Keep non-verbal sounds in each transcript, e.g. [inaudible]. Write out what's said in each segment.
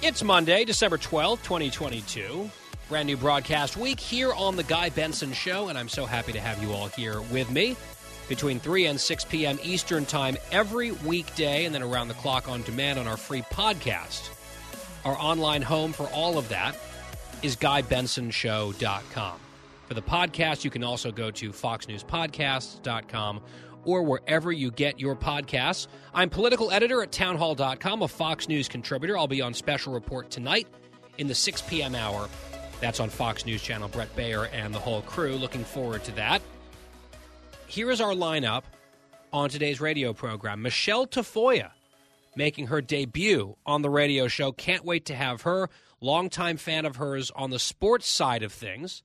It's Monday, December 12th, 2022. Brand new broadcast week here on The Guy Benson Show, and I'm so happy to have you all here with me between 3 and 6 p.m. Eastern Time every weekday, and then around the clock on demand on our free podcast. Our online home for all of that is GuyBensonShow.com. For the podcast, you can also go to FoxNewsPodcasts.com or wherever you get your podcasts. I'm political editor at townhall.com, a Fox News contributor. I'll be on special report tonight in the 6 p.m. hour. That's on Fox News Channel. Brett Baier and the whole crew. Looking forward to that. Here is our lineup on today's radio program. Michelle Tafoya making her debut on the radio show. Can't wait to have her. Longtime fan of hers on the sports side of things.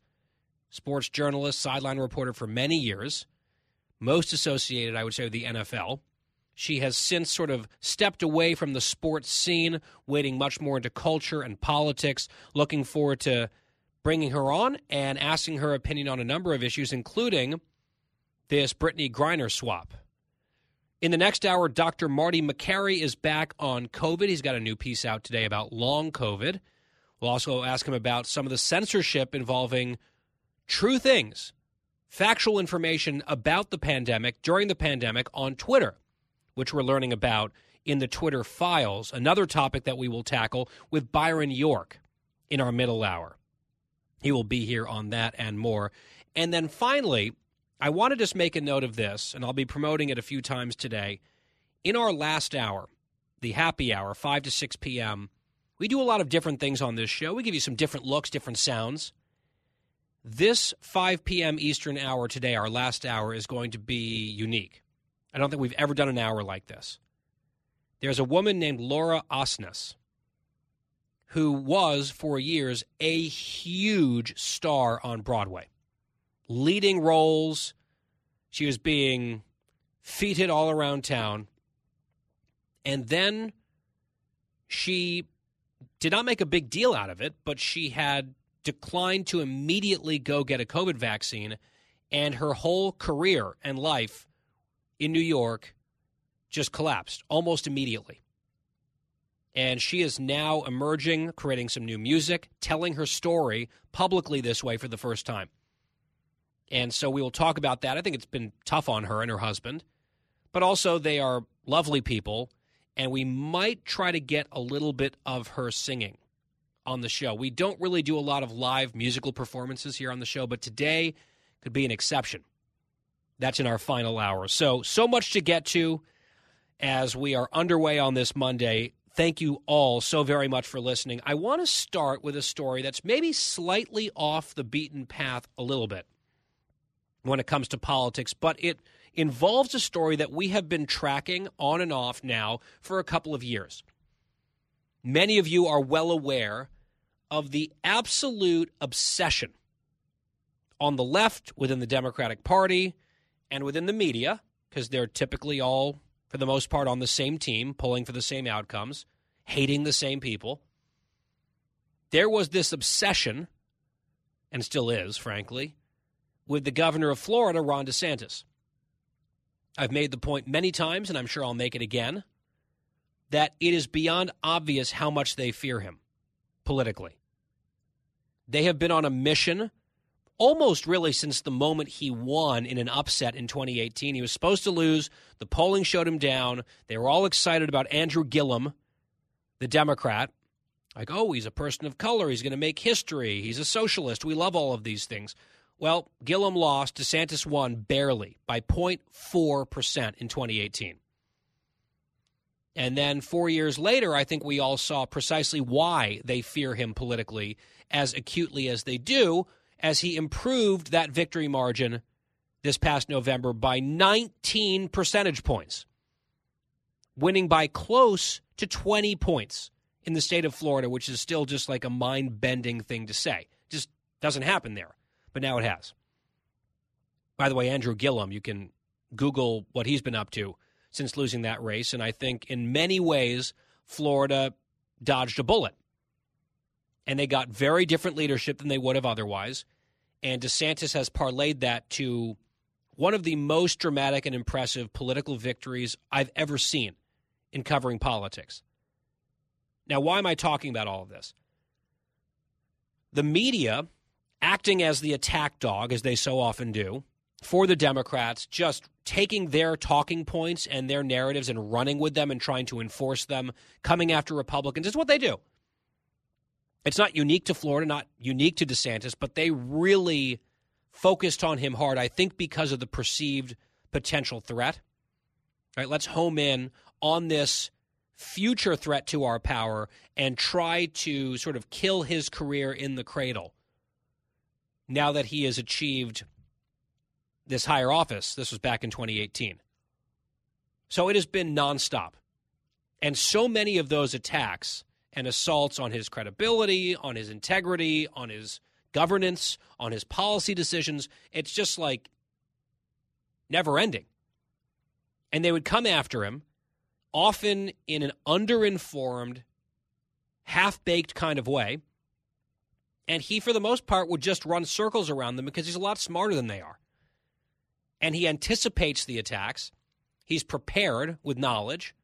Sports journalist, sideline reporter for many years most associated, I would say, with the NFL. She has since sort of stepped away from the sports scene, wading much more into culture and politics. Looking forward to bringing her on and asking her opinion on a number of issues, including this Brittney Griner swap. In the next hour, Dr. Marty Makary is back on COVID. He's got a new piece out today about long COVID. We'll also ask him about some of the censorship involving true things factual information about the pandemic during the pandemic on Twitter, which we're learning about in the Twitter files. Another topic that we will tackle with Byron York in our middle hour. He will be here on that and more. And then finally, I want to just make a note of this, and I'll be promoting it a few times today. In our last hour, the happy hour, 5 to 6 p.m., we do a lot of different things on this show. We give you some different looks, different sounds. This 5 p.m. Eastern hour today, our last hour, is going to be unique. I don't think we've ever done an hour like this. There's a woman named Laura Osnes who was, for years, a huge star on Broadway, leading roles. She was being feted all around town. And then she did not make a big deal out of it, but she had declined to immediately go get a COVID vaccine, and her whole career and life in New York just collapsed almost immediately. And she is now emerging, creating some new music, telling her story publicly this way for the first time. And so we will talk about that. I think it's been tough on her and her husband, but also they are lovely people. And we might try to get a little bit of her singing on the show. We don't really do a lot of live musical performances here on the show, but today could be an exception. That's in our final hour. So, so much to get to as we are underway on this Monday. Thank you all so very much for listening. I want to start with a story that's maybe slightly off the beaten path a little bit when it comes to politics, but it involves a story that we have been tracking on and off now for a couple of years. Many of you are well aware of the absolute obsession on the left within the Democratic Party and within the media, because they're typically all, for the most part, on the same team, pulling for the same outcomes, hating the same people. There was this obsession, and still is, frankly, with the governor of Florida, Ron DeSantis. I've made the point many times, and I'm sure I'll make it again, that it is beyond obvious how much they fear him politically. They have been on a mission almost really since the moment he won in an upset in 2018. He was supposed to lose. The polling showed him down. They were all excited about Andrew Gillum, the Democrat. Like, oh, he's a person of color. He's going to make history. He's a socialist. We love all of these things. Well, Gillum lost. DeSantis won barely by 0.4% in 2018. And then four years later, I think we all saw precisely why they fear him politically as acutely as they do, as he improved that victory margin this past November by 19 percentage points, winning by close to 20 points in the state of Florida, which is still just like a mind bending thing to say. Just doesn't happen there, but now it has. By the way, Andrew Gillum, you can Google what he's been up to since losing that race. And I think in many ways, Florida dodged a bullet. And they got very different leadership than they would have otherwise. And DeSantis has parlayed that to one of the most dramatic and impressive political victories I've ever seen in covering politics. Now, why am I talking about all of this? The media, acting as the attack dog, as they so often do, for the Democrats, just taking their talking points and their narratives and running with them and trying to enforce them, coming after Republicans. It's what they do. It's not unique to Florida, not unique to DeSantis, but they really focused on him hard, I think, because of the perceived potential threat. All right, let's home in on this future threat to our power and try to sort of kill his career in the cradle now that he has achieved this higher office. This was back in 2018. So it has been nonstop. And so many of those attacks and assaults on his credibility, on his integrity, on his governance, on his policy decisions, it's just like never ending. And they would come after him, often in an underinformed, half baked kind of way. And he, for the most part, would just run circles around them because he's a lot smarter than they are and he anticipates the attacks. He's prepared with knowledge.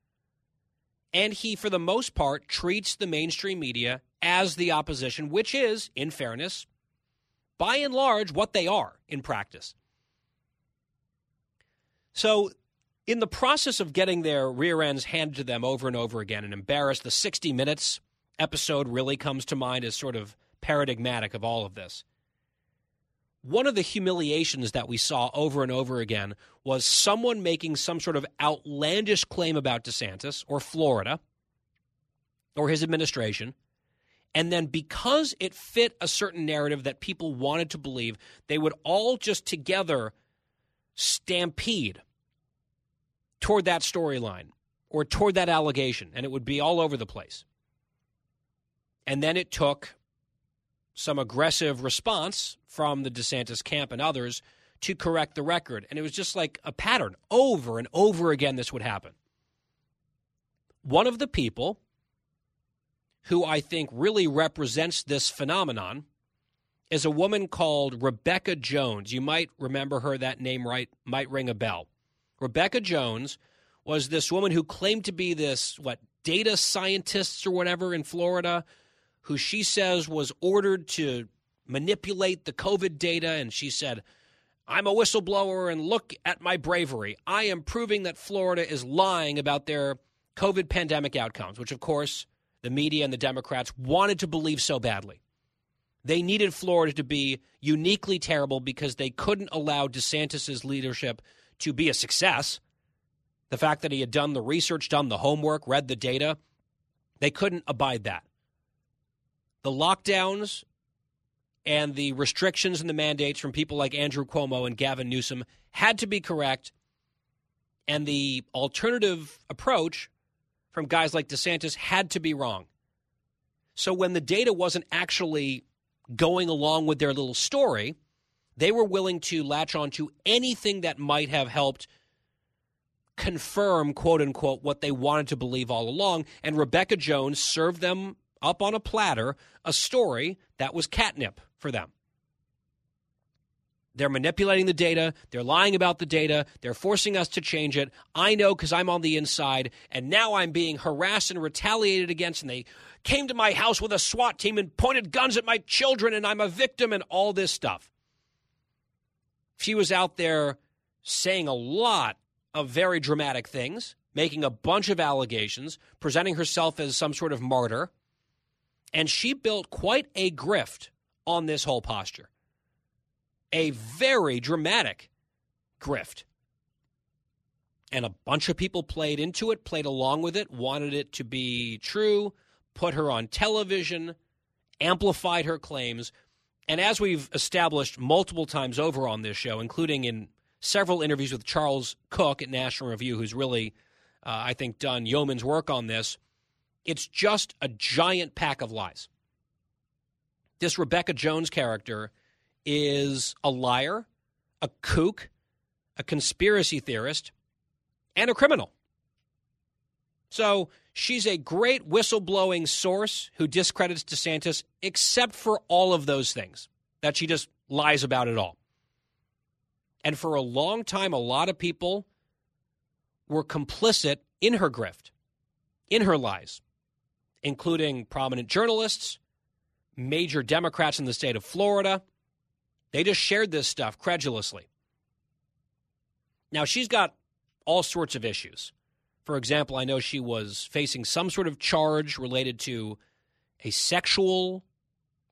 And he, for the most part, treats the mainstream media as the opposition, which is, in fairness, by and large, what they are in practice. So, in the process of getting their rear ends handed to them over and over again and embarrassed, the 60 Minutes episode really comes to mind as sort of paradigmatic of all of this one of the humiliations that we saw over and over again was someone making some sort of outlandish claim about DeSantis or Florida or his administration. And then because it fit a certain narrative that people wanted to believe, they would all just together stampede toward that storyline or toward that allegation, and it would be all over the place. And then it took some aggressive response from the DeSantis camp and others to correct the record. And it was just like a pattern. Over and over again, this would happen. One of the people who I think really represents this phenomenon is a woman called Rebecca Jones. You might remember her, that name right might ring a bell. Rebecca Jones was this woman who claimed to be this, what, data scientist or whatever in Florida who she says was ordered to manipulate the COVID data. And she said, I'm a whistleblower and look at my bravery. I am proving that Florida is lying about their COVID pandemic outcomes, which, of course, the media and the Democrats wanted to believe so badly. They needed Florida to be uniquely terrible because they couldn't allow DeSantis's leadership to be a success. The fact that he had done the research, done the homework, read the data, they couldn't abide that the lockdowns and the restrictions and the mandates from people like Andrew Cuomo and Gavin Newsom had to be correct. And the alternative approach from guys like DeSantis had to be wrong. So when the data wasn't actually going along with their little story, they were willing to latch on to anything that might have helped confirm, quote unquote, what they wanted to believe all along. And Rebecca Jones served them up on a platter a story that was catnip for them. They're manipulating the data. They're lying about the data. They're forcing us to change it. I know because I'm on the inside, and now I'm being harassed and retaliated against. And they came to my house with a SWAT team and pointed guns at my children, and I'm a victim, and all this stuff. She was out there saying a lot of very dramatic things, making a bunch of allegations, presenting herself as some sort of martyr. And she built quite a grift on this whole posture. A very dramatic grift. And a bunch of people played into it, played along with it, wanted it to be true, put her on television, amplified her claims. And as we've established multiple times over on this show, including in several interviews with Charles Cooke at National Review, who's really, uh, I think, done yeoman's work on this. It's just a giant pack of lies. This Rebecca Jones character is a liar, a kook, a conspiracy theorist, and a criminal. So she's a great whistleblowing source who discredits DeSantis, except for all of those things that she just lies about it all. And for a long time, a lot of people were complicit in her grift, in her lies, including prominent journalists, major Democrats in the state of Florida. They just shared this stuff credulously. Now, she's got all sorts of issues. For example, I know she was facing some sort of charge related to a sexual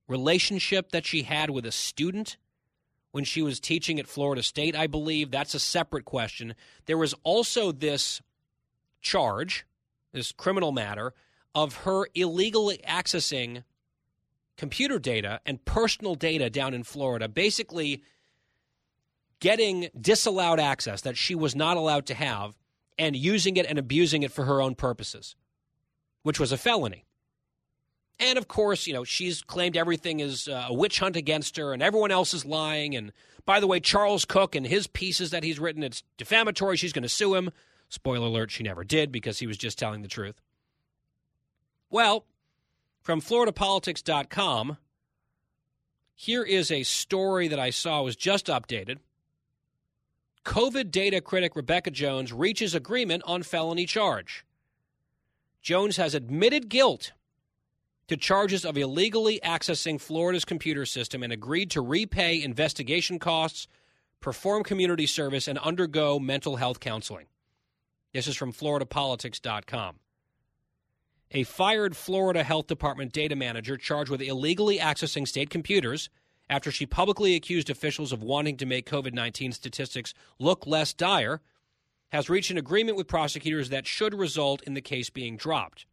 relationship that she had with a student when she was teaching at Florida State, I believe. That's a separate question. There was also this charge, this criminal matter, of her illegally accessing computer data and personal data down in Florida, basically getting disallowed access that she was not allowed to have and using it and abusing it for her own purposes, which was a felony. And of course, you know, she's claimed everything is uh, a witch hunt against her and everyone else is lying. And by the way, Charles Cooke and his pieces that he's written, it's defamatory. She's going to sue him. Spoiler alert, she never did because he was just telling the truth. Well, from FloridaPolitics.com, here is a story that I saw was just updated. COVID data critic Rebecca Jones reaches agreement on felony charge. Jones has admitted guilt to charges of illegally accessing Florida's computer system and agreed to repay investigation costs, perform community service, and undergo mental health counseling. This is from FloridaPolitics.com. A fired Florida Health Department data manager charged with illegally accessing state computers after she publicly accused officials of wanting to make COVID 19 statistics look less dire has reached an agreement with prosecutors that should result in the case being dropped.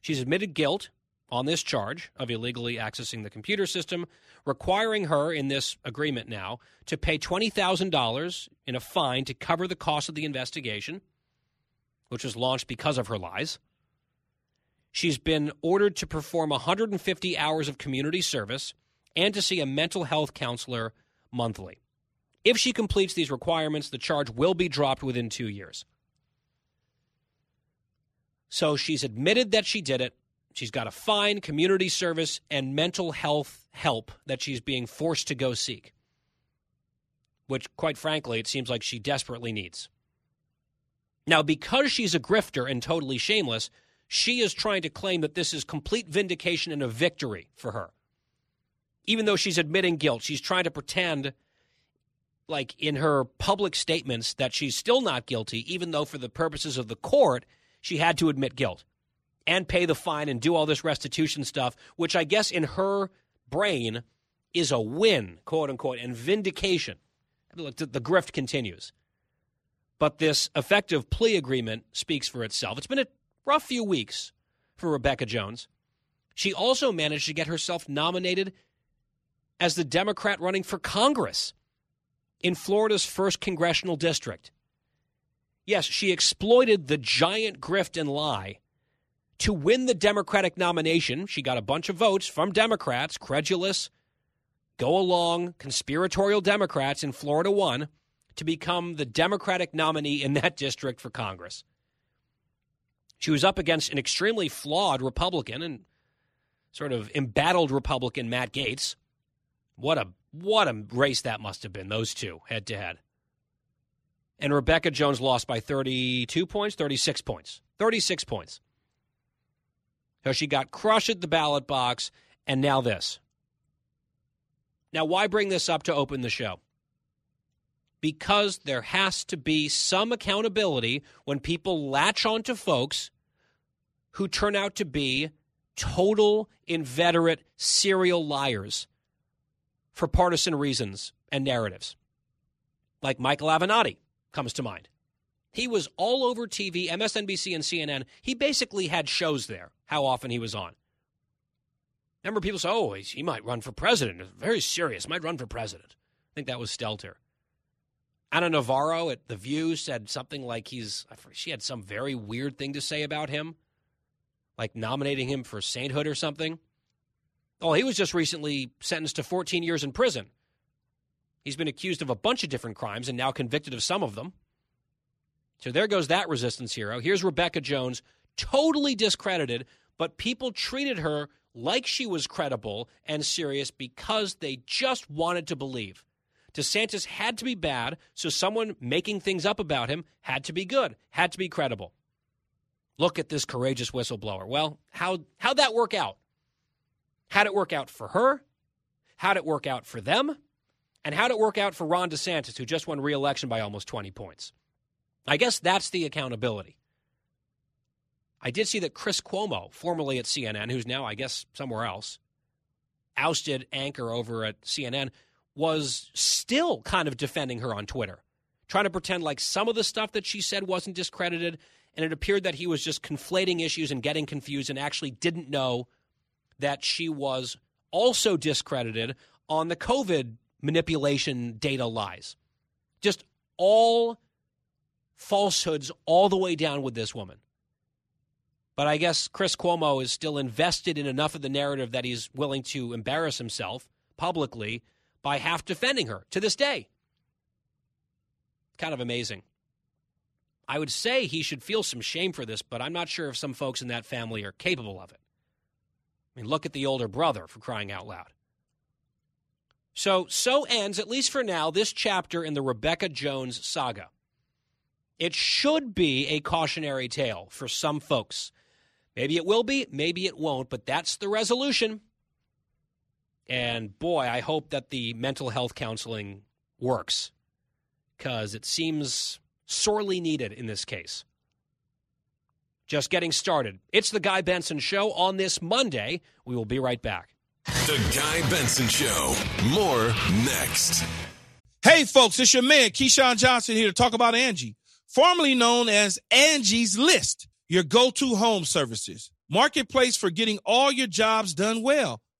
She's admitted guilt on this charge of illegally accessing the computer system, requiring her in this agreement now to pay $20,000 in a fine to cover the cost of the investigation, which was launched because of her lies. She's been ordered to perform 150 hours of community service and to see a mental health counselor monthly. If she completes these requirements, the charge will be dropped within two years. So she's admitted that she did it. She's got a fine, community service, and mental health help that she's being forced to go seek, which, quite frankly, it seems like she desperately needs. Now, because she's a grifter and totally shameless, she is trying to claim that this is complete vindication and a victory for her. Even though she's admitting guilt, she's trying to pretend, like in her public statements, that she's still not guilty, even though for the purposes of the court, she had to admit guilt and pay the fine and do all this restitution stuff, which I guess in her brain is a win, quote unquote, and vindication. Look, the grift continues. But this effective plea agreement speaks for itself. It's been a rough few weeks for Rebecca Jones. She also managed to get herself nominated as the Democrat running for Congress in Florida's first congressional district. Yes, she exploited the giant grift and lie to win the Democratic nomination. She got a bunch of votes from Democrats, credulous, go along, conspiratorial Democrats in Florida won to become the Democratic nominee in that district for Congress. She was up against an extremely flawed Republican and sort of embattled Republican Matt Gaetz. What a what a race that must have been, those two head to head and Rebecca Jones lost by 32 points, 36 points, 36 points. So she got crushed at the ballot box, and now this. Now, why bring this up to open the show? Because there has to be some accountability when people latch onto folks who turn out to be total, inveterate, serial liars for partisan reasons and narratives, like Michael Avenatti comes to mind. He was all over TV, MSNBC and CNN. He basically had shows there, how often he was on. Remember, people say, oh, he might run for president. Very serious, might run for president. I think that was Stelter. Ana Navarro at The View said something like he's, she had some very weird thing to say about him, like nominating him for sainthood or something. Oh, he was just recently sentenced to 14 years in prison. He's been accused of a bunch of different crimes and now convicted of some of them. So there goes that resistance hero. Here's Rebecca Jones, totally discredited, but people treated her like she was credible and serious because they just wanted to believe. DeSantis had to be bad, so someone making things up about him had to be good, had to be credible. Look at this courageous whistleblower. Well, how how'd that work out? How'd it work out for her? How'd it work out for them? And how'd it work out for Ron DeSantis, who just won re-election by almost 20 points? I guess that's the accountability. I did see that Chris Cuomo, formerly at CNN, who's now, I guess, somewhere else, ousted anchor over at CNN, was still kind of defending her on Twitter, trying to pretend like some of the stuff that she said wasn't discredited. And it appeared that he was just conflating issues and getting confused and actually didn't know that she was also discredited on the COVID manipulation data lies. Just all falsehoods all the way down with this woman. But I guess Chris Cuomo is still invested in enough of the narrative that he's willing to embarrass himself publicly by half defending her to this day. Kind of amazing. I would say he should feel some shame for this, but I'm not sure if some folks in that family are capable of it. I mean, look at the older brother for crying out loud. So, so ends, at least for now, this chapter in the Rebecca Jones saga. It should be a cautionary tale for some folks. Maybe it will be, maybe it won't, but that's the resolution. And boy, I hope that the mental health counseling works because it seems sorely needed in this case. Just getting started. It's the Guy Benson Show on this Monday. We will be right back. The Guy Benson Show. More next. Hey, folks, it's your man, Keyshawn Johnson, here to talk about Angie, formerly known as Angie's List, your go to home services. Marketplace for getting all your jobs done well.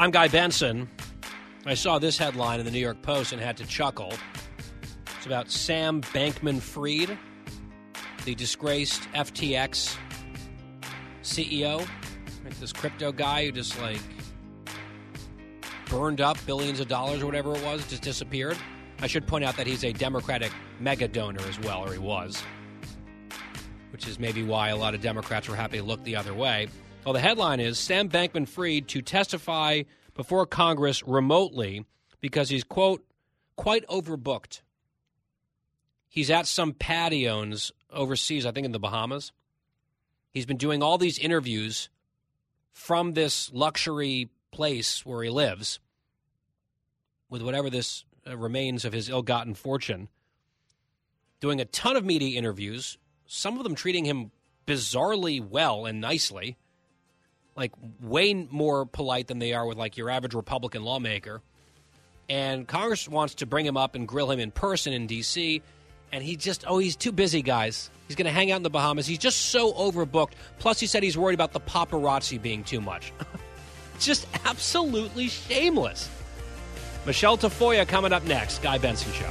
I'm Guy Benson. I saw this headline in the New York Post and had to chuckle. It's about Sam Bankman Fried, the disgraced FTX CEO, like this crypto guy who just like burned up billions of dollars or whatever it was, just disappeared. I should point out that he's a Democratic mega donor as well, or he was, which is maybe why a lot of Democrats were happy to look the other way. Well, the headline is Sam Bankman Fried to testify before Congress remotely because he's, quote, quite overbooked. He's at some patios overseas, I think in the Bahamas. He's been doing all these interviews from this luxury place where he lives with whatever this uh, remains of his ill gotten fortune, doing a ton of media interviews, some of them treating him bizarrely well and nicely like way more polite than they are with like your average Republican lawmaker. And Congress wants to bring him up and grill him in person in D.C. and he just oh he's too busy, guys. He's going to hang out in the Bahamas. He's just so overbooked. Plus, he said he's worried about the paparazzi being too much. [laughs] just absolutely shameless. Michelle Tafoya coming up next. Guy Benson Show.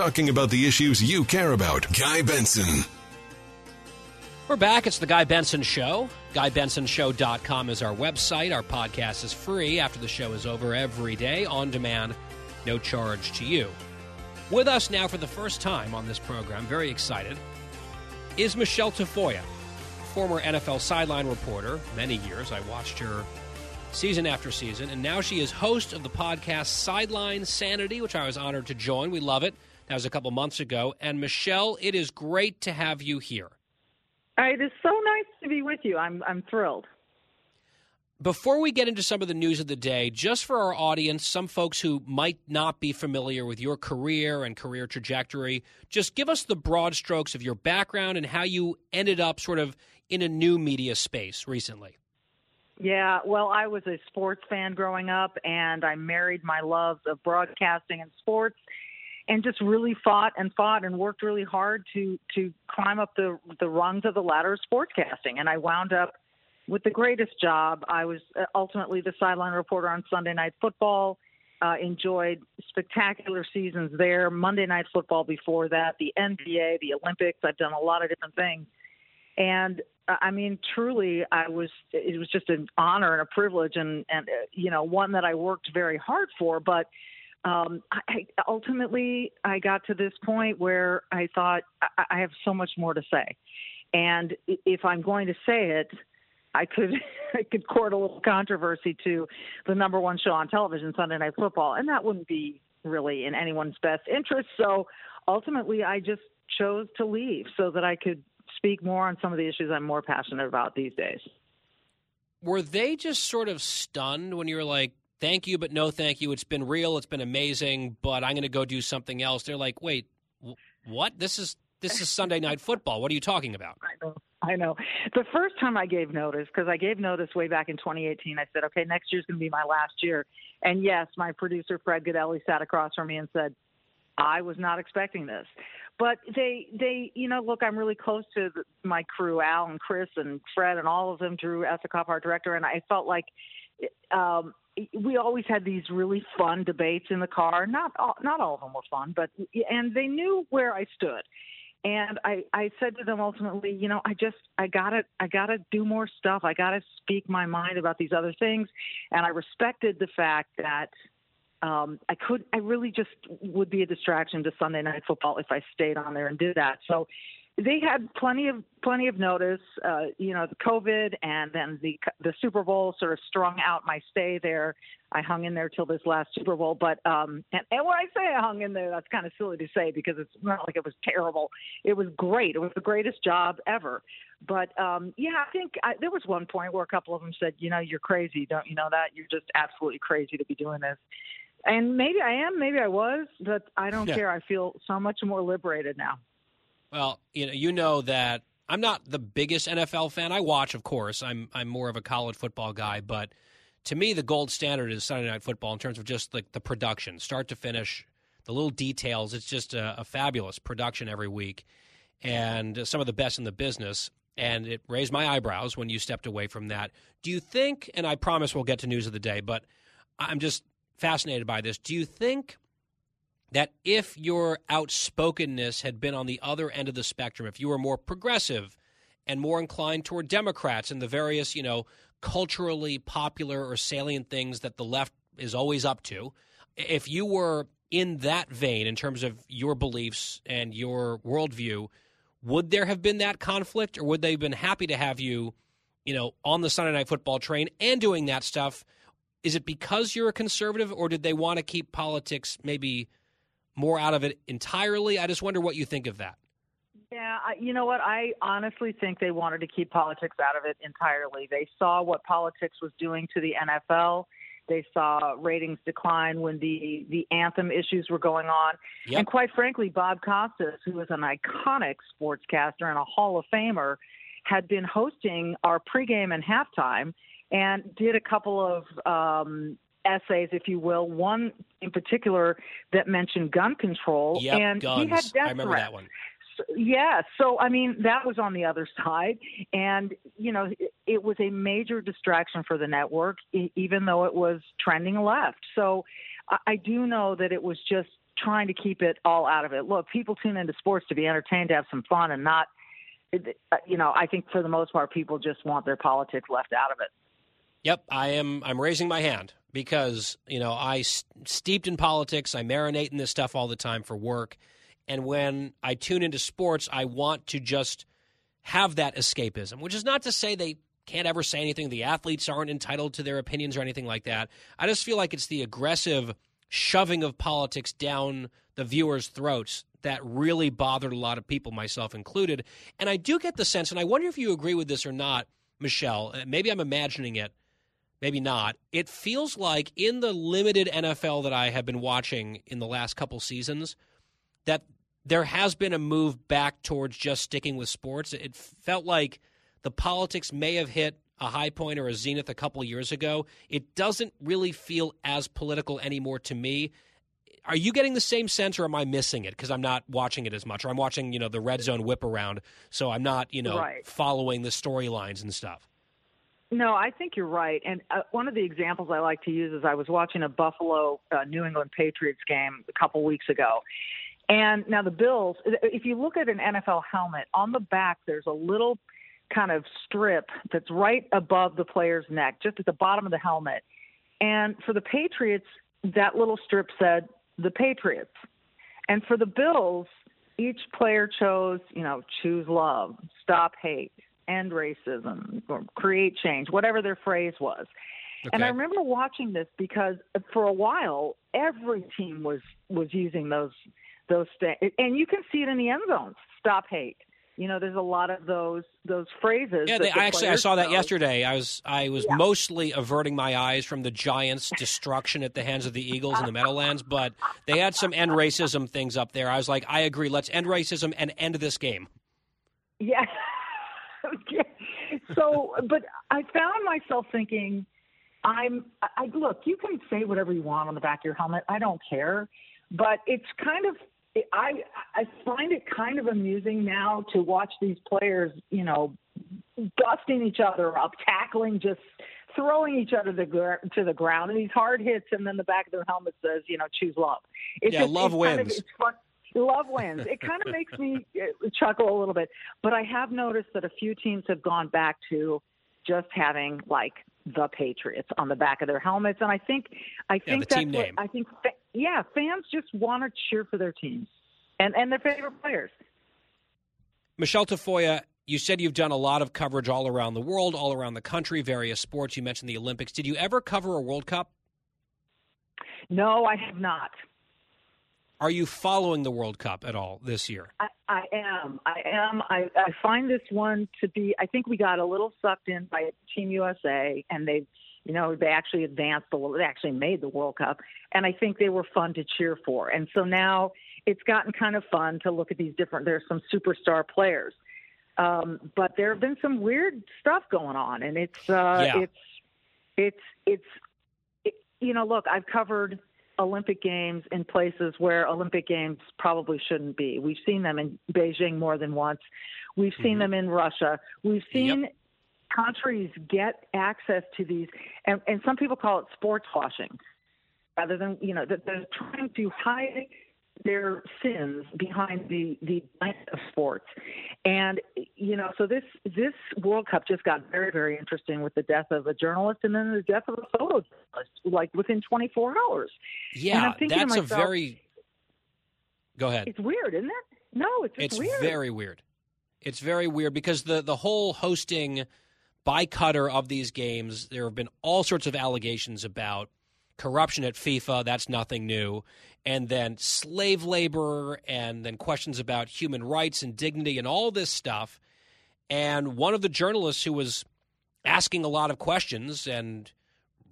Talking about the issues you care about. Guy Benson. We're back. It's the Guy Benson Show. GuyBensonShow.com is our website. Our podcast is free after the show is over every day, on demand, no charge to you. With us now for the first time on this program, very excited, is Michelle Tafoya, former NFL sideline reporter. Many years. I watched her season after season, and now she is host of the podcast Sideline Sanity, which I was honored to join. We love it. That was a couple months ago. And Michelle, it is great to have you here. It is so nice to be with you. I'm I'm thrilled. Before we get into some of the news of the day, just for our audience, some folks who might not be familiar with your career and career trajectory, just give us the broad strokes of your background and how you ended up sort of in a new media space recently. Yeah, well, I was a sports fan growing up, and I married my loves of broadcasting and sports, and just really fought and fought and worked really hard to to climb up the the rungs of the ladder of sportscasting. And I wound up with the greatest job. I was uh, ultimately the sideline reporter on Sunday Night Football. Uh, enjoyed spectacular seasons there. Monday Night Football before that, the NBA, the Olympics. I've done a lot of different things, and uh, I mean, truly, I was. It was just an honor and a privilege, and and uh, you know, one that I worked very hard for. But um, I, ultimately, I got to this point where I thought I, I have so much more to say, and if I'm going to say it, I could [laughs] I could court a little controversy to the number one show on television, Sunday Night Football, and that wouldn't be really in anyone's best interest. So ultimately, I just chose to leave so that I could speak more on some of the issues I'm more passionate about these days. Were they just sort of stunned when you were like, "Thank you, but no, thank you. It's been real. It's been amazing, but I'm going to go do something else." They're like, "Wait, what? This is this is Sunday [laughs] Night Football. What are you talking about?" I know. I know. The first time I gave notice, because I gave notice way back in 2018, I said, okay, next year's going to be my last year. And yes, my producer, Fred Gaudelli, sat across from me and said, I was not expecting this. But they, they, you know, look, I'm really close to the, my crew, Al and Chris and Fred and all of them, Drew Esocoff, our director, and I felt like um, we always had these really fun debates in the car. Not all, not all of them were fun, but and they knew where I stood and I, I said to them ultimately, you know, I just I gotta I gotta do more stuff. I gotta speak my mind about these other things. And I respected the fact that um, I could I really just would be a distraction to Sunday night football if I stayed on there and did that. So they had plenty of plenty of notice. Uh, you know, the COVID and then the the Super Bowl sort of strung out my stay there. I hung in there till this last Super Bowl, but um, and, and when I say I hung in there, that's kind of silly to say because it's not like it was terrible. It was great. It was the greatest job ever. But um, yeah, I think I, there was one point where a couple of them said, "You know, you're crazy. Don't you know that? You're just absolutely crazy to be doing this." And maybe I am, maybe I was, but I don't yeah. care. I feel so much more liberated now. Well, you know, you know that I'm not the biggest NFL fan. I watch, of course. I'm I'm more of a college football guy, but to me, the gold standard is Sunday Night Football in terms of just like the production, start to finish, the little details. It's just a, a fabulous production every week, and some of the best in the business. And it raised my eyebrows when you stepped away from that. Do you think? And I promise we'll get to news of the day, but I'm just fascinated by this. Do you think that if your outspokenness had been on the other end of the spectrum, if you were more progressive and more inclined toward Democrats and the various, you know, culturally popular or salient things that the left is always up to, if you were in that vein in terms of your beliefs and your worldview, would there have been that conflict or would they have been happy to have you, you know, on the Sunday night football train and doing that stuff? is it because you're a conservative, or did they want to keep politics maybe more out of it entirely? I just wonder what you think of that. Yeah, you know what? I honestly think they wanted to keep politics out of it entirely. They saw what politics was doing to the NFL. They saw ratings decline when the the anthem issues were going on, Yep. and quite frankly, Bob Costas, who is an iconic sportscaster and a Hall of Famer, had been hosting our pregame and halftime, and did a couple of um, essays, if you will. One in particular that mentioned gun control, Yep, and guns. he had death I remember threats. that one. So- yeah so i mean that was on the other side and you know it, it was a major distraction for the network e- even though it was trending left so I, I do know that it was just trying to keep it all out of it look people tune into sports to be entertained to have some fun and not uh, you know i think for the most part people just want their politics left out of it Yep, I am. I'm raising my hand because you know I steeped in politics. I marinate in this stuff all the time for work, and when I tune into sports, I want to just have that escapism. Which is not to say they can't ever say anything. The athletes aren't entitled to their opinions or anything like that. I just feel like it's the aggressive shoving of politics down the viewers' throats that really bothered a lot of people, myself included. And I do get the sense, and I wonder if you agree with this or not, Michelle. uh, Maybe I'm imagining it maybe not. It feels like in the limited NFL that I have been watching in the last couple seasons, that there has been a move back towards just sticking with sports. It felt like the politics may have hit a high point or a zenith a couple years ago. It doesn't really feel as political anymore to me. Are you getting the same sense, or am I missing it because I'm not watching it as much, or I'm watching, you know, the red zone whip around, so I'm not, you know, Right. following the storylines and stuff. No, I think you're right. And uh, one of the examples I like to use is I was watching a Buffalo uh, New England Patriots game a couple weeks ago. And now the Bills, if you look at an NFL helmet, on the back there's a little kind of strip that's right above the player's neck, just at the bottom of the helmet. And for the Patriots, that little strip said the Patriots. And for the Bills, each player chose, you know, choose love, stop hate, end racism, or create change, whatever their phrase was. And I remember watching this because for a while every team was was using those those sta- and you can see it in the end zones. Stop hate. You know, there's a lot of those those phrases. Yeah, they, the I actually I saw that know. yesterday. I was I was mostly averting my eyes from the Giants' destruction at the hands of the Eagles in the Meadowlands, but they had some end racism things up there. I was like, I agree. Let's end racism and end this game. Yeah. [laughs] Okay. [laughs] so, but I found myself thinking, I'm. I look. You can say whatever you want on the back of your helmet. I don't care, but it's kind of. I I find it kind of amusing now to watch these players, you know, dusting each other up, tackling, just throwing each other to gr- to the ground, and these hard hits, and then the back of their helmet says, you know, choose love. It's Yeah, love it's kind of- wins. it's fun. Love wins. It kind of [laughs] makes me uh, chuckle a little bit, but I have noticed that a few teams have gone back to just having like the Patriots on the back of their helmets, and I think I Yeah, think the that's team what name. I think. Fa- yeah, fans just want to cheer for their teams and and their favorite players. Michelle Tafoya, you said you've done a lot of coverage all around the world, all around the country, various sports. You mentioned the Olympics. Did you ever cover a World Cup? No, I have not. Are you following the World Cup at all this year? I, I am. I am. I, I find this one to be. I think we got a little sucked in by Team USA, and they, you know, they actually advanced the. They actually made the World Cup, and I think they were fun to cheer for. And so now it's gotten kind of fun to look at these different. There's some superstar players, um, but there have been some weird stuff going on, and it's uh, Yeah. it's it's it's it, you know, look, I've covered Olympic Games in places where Olympic Games probably shouldn't be. We've seen them in Beijing more than once. We've seen mm-hmm. them in Russia. We've seen countries get access to these, and, and some people call it sports washing, rather than you know that they're trying to hide their sins behind the the blanket of sports, and you know so this this World Cup just got very very interesting with the death of a journalist and then the death of a photojournalist like within 24 hours. Yeah, I'm thinking to that's a very. Go ahead. It's weird, isn't it? No, it's it's weird. very weird. It's very weird because the the whole hosting by Qatar of these games. There have been all sorts of allegations about corruption at FIFA. That's nothing new. And then slave labor, and then questions about human rights and dignity and all this stuff. And one of the journalists who was asking a lot of questions and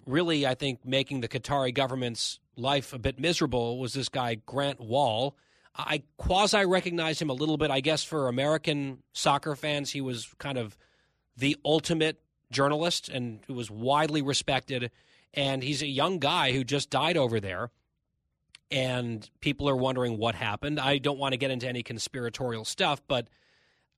really, I think, making the Qatari government's life a bit miserable was this guy, Grant Wahl. I quasi recognize him a little bit. I guess for American soccer fans, he was kind of the ultimate journalist and who was widely respected. And he's a young guy who just died over there. And people are wondering what happened. I don't want to get into any conspiratorial stuff, but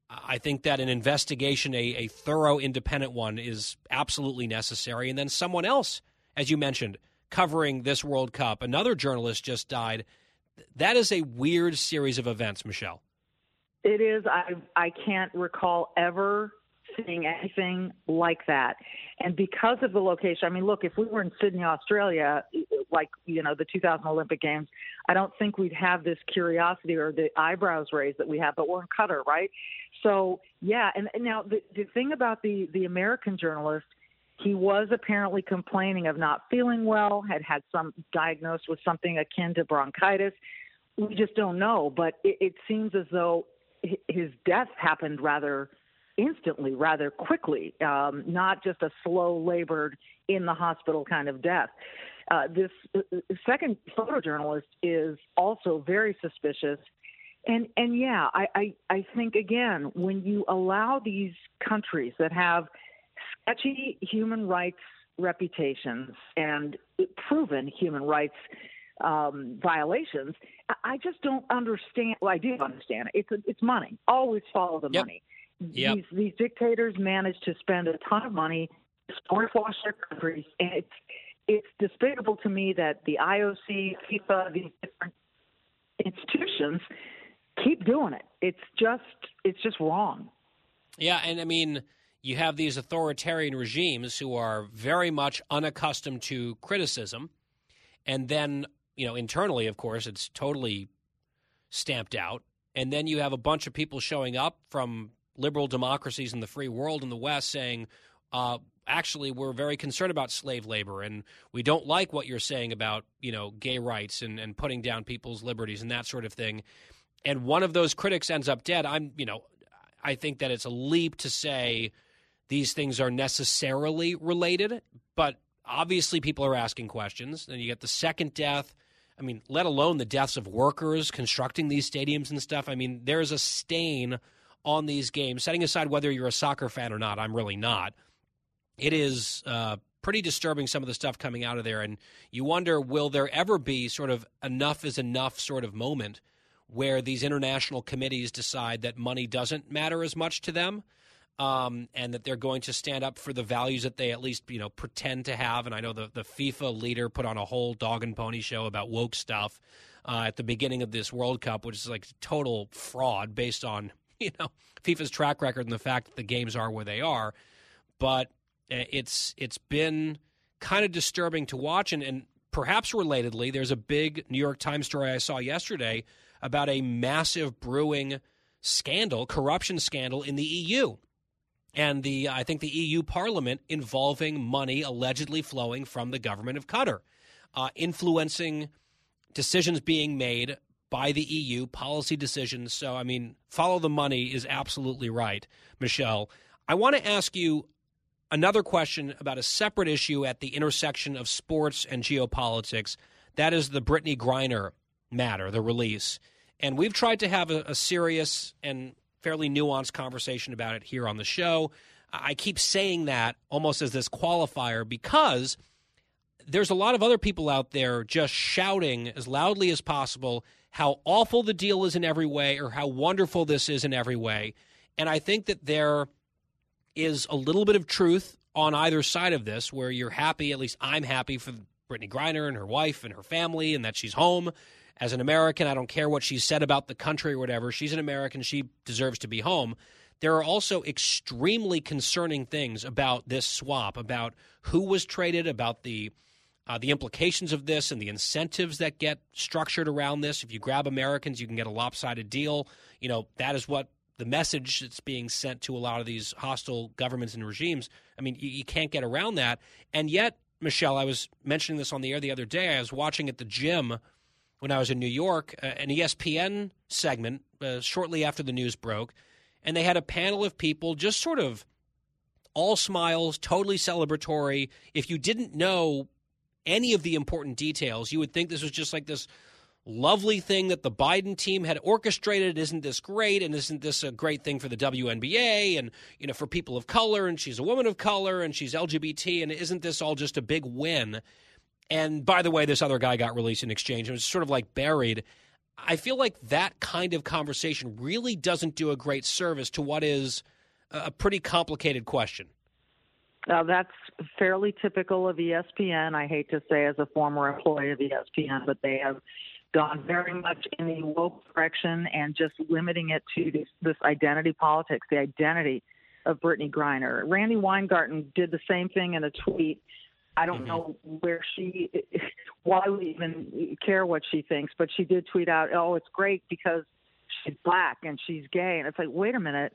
I think that an investigation, a, a thorough, independent one, is absolutely necessary. And then someone else, as you mentioned, covering this World Cup, another journalist just died. That is a weird series of events, Michelle. It is. I I can't recall ever seeing anything like that. And because of the location, I mean, look, if we were in Sydney, Australia, like, you know, the 2000 Olympic Games, I don't think we'd have this curiosity or the eyebrows raised that we have, but we're in Qatar, right? So, yeah. And, and now the, the thing about the, the American journalist, he was apparently complaining of not feeling well, had had some diagnosed with something akin to bronchitis. We just don't know, but it, it seems as though his death happened rather instantly, rather quickly, um, not just a slow, labored, in the hospital kind of death. Uh, this uh, second photojournalist is also very suspicious. And and yeah, I, I, I think again, when you allow these countries that have sketchy human rights reputations and proven human rights um, violations, I just don't understand. Well, I do understand it. It's it's money. Always follow the yep. money. Yep. These these dictators manage to spend a ton of money wash their countries, and it's it's despicable to me that the IOC, FIFA, these different institutions keep doing it. It's just it's just wrong. Yeah, and I mean, you have these authoritarian regimes who are very much unaccustomed to criticism, and then you know internally, of course, it's totally stamped out. And then you have a bunch of people showing up from liberal democracies in the free world in the West saying, uh, actually, we're very concerned about slave labor and we don't like what you're saying about, you know, gay rights and, and putting down people's liberties and that sort of thing. And one of those critics ends up dead. I'm, you know, I think that it's a leap to say these things are necessarily related, but obviously people are asking questions. Then you get the second death. I mean, let alone the deaths of workers constructing these stadiums and stuff. I mean, there's a stain on these games, setting aside whether you're a soccer fan or not, I'm really not. It is uh, pretty disturbing some of the stuff coming out of there, and you wonder will there ever be sort of enough is enough sort of moment where these international committees decide that money doesn't matter as much to them. Um, and that they're going to stand up for the values that they at least you know pretend to have. And I know the the FIFA leader put on a whole dog and pony show about woke stuff uh, at the beginning of this World Cup, which is like total fraud based on [laughs] you know FIFA's track record and the fact that the games are where they are. But uh, it's it's been kind of disturbing to watch, and, and perhaps relatedly, there's a big New York Times story I saw yesterday about a massive brewing scandal, corruption scandal in the EU. And the I think the EU Parliament involving money allegedly flowing from the government of Qatar, uh, influencing decisions being made by the EU, policy decisions. So, I mean, follow the money is absolutely right, Michelle. I want to ask you another question about a separate issue at the intersection of sports and geopolitics. That is the Brittney Griner matter, the release. And we've tried to have a, a serious and fairly nuanced conversation about it here on the show. I keep saying that almost as this qualifier because there's a lot of other people out there just shouting as loudly as possible how awful the deal is in every way or how wonderful this is in every way. And I think that there is a little bit of truth on either side of this where you're happy, at least I'm happy for Brittney Griner and her wife and her family and that she's home. As an American, I don't care what she's said about the country or whatever. She's an American. She deserves to be home. There are also extremely concerning things about this swap, about who was traded, about the uh, the implications of this and the incentives that get structured around this. If you grab Americans, you can get a lopsided deal. You know, that is what the message that's being sent to a lot of these hostile governments and regimes. I mean, you, you can't get around that. And yet, Michelle, I was mentioning this on the air the other day. I was watching at the gym when I was in New York, uh, an ESPN segment uh, shortly after the news broke, and they had a panel of people just sort of all smiles, totally celebratory. If you didn't know any of the important details, you would think this was just like this lovely thing that the Biden team had orchestrated. Isn't this great? And isn't this a great thing for the WNBA and you know for people of color? And she's a woman of color and she's LGBT. And isn't this all just a big win? And by the way, this other guy got released in exchange. It was sort of like buried. I feel like that kind of conversation really doesn't do a great service to what is a pretty complicated question. Now, that's fairly typical of ESPN. I hate to say, as a former employee of ESPN, but they have gone very much in the woke direction and just limiting it to this, this identity politics, the identity of Brittney Griner. Randi Weingarten did the same thing in a tweet. I don't mm-hmm. know where she, why we even care what she thinks, but she did tweet out, "Oh, it's great because she's black and she's gay," and it's like, wait a minute,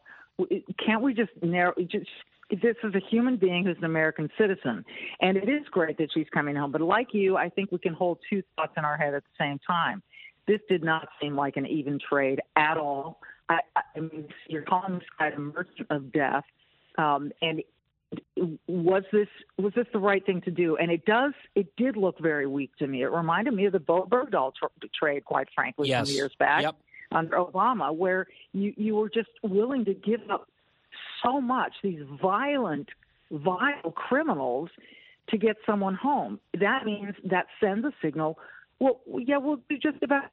can't we just narrow just this is a human being who's an American citizen. And it is great that she's coming home. But like you, I think we can hold two thoughts in our head at the same time. This did not seem like an even trade at all. I, I mean, you're calling this guy a merchant of death. Um, and was this was this the right thing to do? And it does it did look very weak to me. It reminded me of the Bowe Bergdahl tra- trade, quite frankly, yes. some years back yep. under Obama, where you you were just willing to give up so much, these violent, vile criminals, to get someone home. That means that sends a signal. Well, yeah, we'll do just about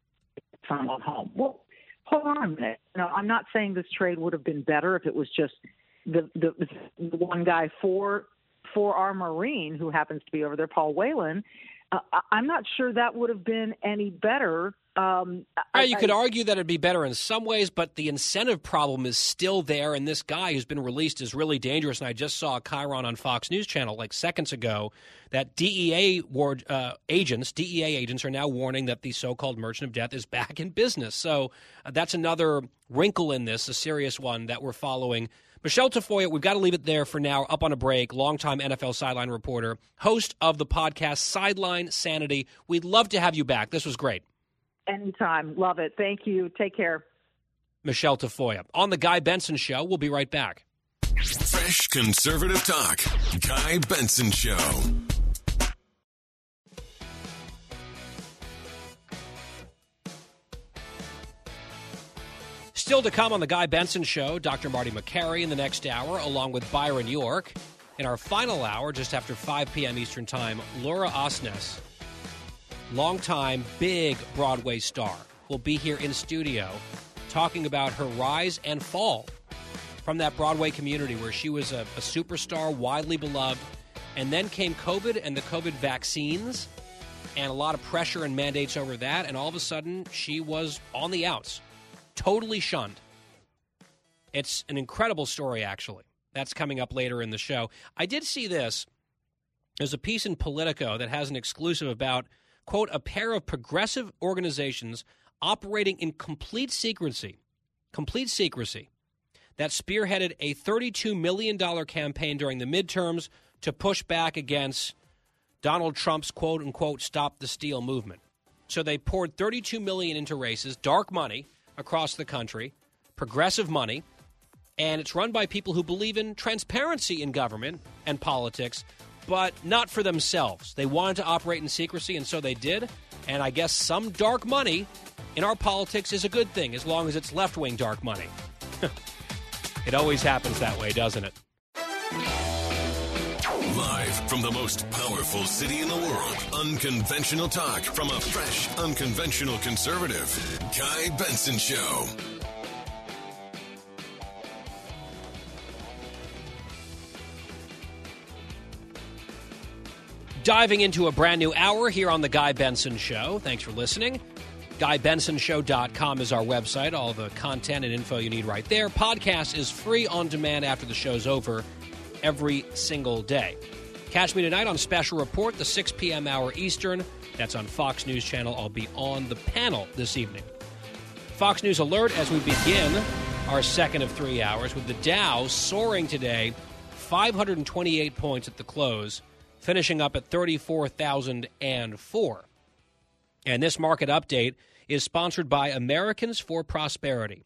someone home. Well, hold on a minute. No, I'm not saying this trade would have been better if it was just the the, the one guy for for our Marine who happens to be over there, Paul Whelan. Uh, I'm not sure that would have been any better um, I, you could I, argue that it'd be better in some ways, but the incentive problem is still there. And this guy who's been released is really dangerous. And I just saw chyron on Fox News Channel like seconds ago that DEA ward, uh, agents, DEA agents, are now warning that the so-called merchant of death is back in business. So uh, that's another wrinkle in this, a serious one that we're following. Michelle Tafoya, we've got to leave it there for now. Up on a break, longtime NFL sideline reporter, host of the podcast Sideline Sanity. We'd love to have you back. This was great. Anytime. Love it. Thank you. Take care. Michelle Tafoya. On The Guy Benson Show, we'll be right back. Fresh conservative talk. Guy Benson Show. Still to come on The Guy Benson Show, Dr. Marty Makary in the next hour, along with Byron York. In our final hour, just after 5 p.m. Eastern Time, Laura Osnes longtime big Broadway star, will be here in studio talking about her rise and fall from that Broadway community where she was a, a superstar, widely beloved, and then came COVID and the COVID vaccines and a lot of pressure and mandates over that, and all of a sudden she was on the outs, totally shunned. It's an incredible story, actually. That's coming up later in the show. I did see this. There's a piece in Politico that has an exclusive about quote, a pair of progressive organizations operating in complete secrecy, complete secrecy, that spearheaded a $32 million campaign during the midterms to push back against Donald Trump's quote unquote stop the steal movement. So they poured 32 million into races, dark money across the country, progressive money, and it's run by people who believe in transparency in government and politics but not for themselves. They wanted to operate in secrecy, and so they did. And I guess some dark money in our politics is a good thing as long as it's left wing dark money. [laughs] it always happens that way, doesn't it? From the most powerful city in the world, unconventional talk from a fresh, unconventional conservative. Guy Benson Show. Diving into a brand new hour here on The Guy Benson Show. Thanks for listening. GuyBensonShow.com is our website. All the content and info you need right there. Podcast is free on demand after the show's over every single day. Catch me tonight on Special Report, the 6 p.m. hour Eastern. That's on Fox News Channel. I'll be on the panel this evening. Fox News Alert as we begin our second of three hours, with the Dow soaring today 528 points at the close, finishing up at 34,004. And this market update is sponsored by Americans for Prosperity,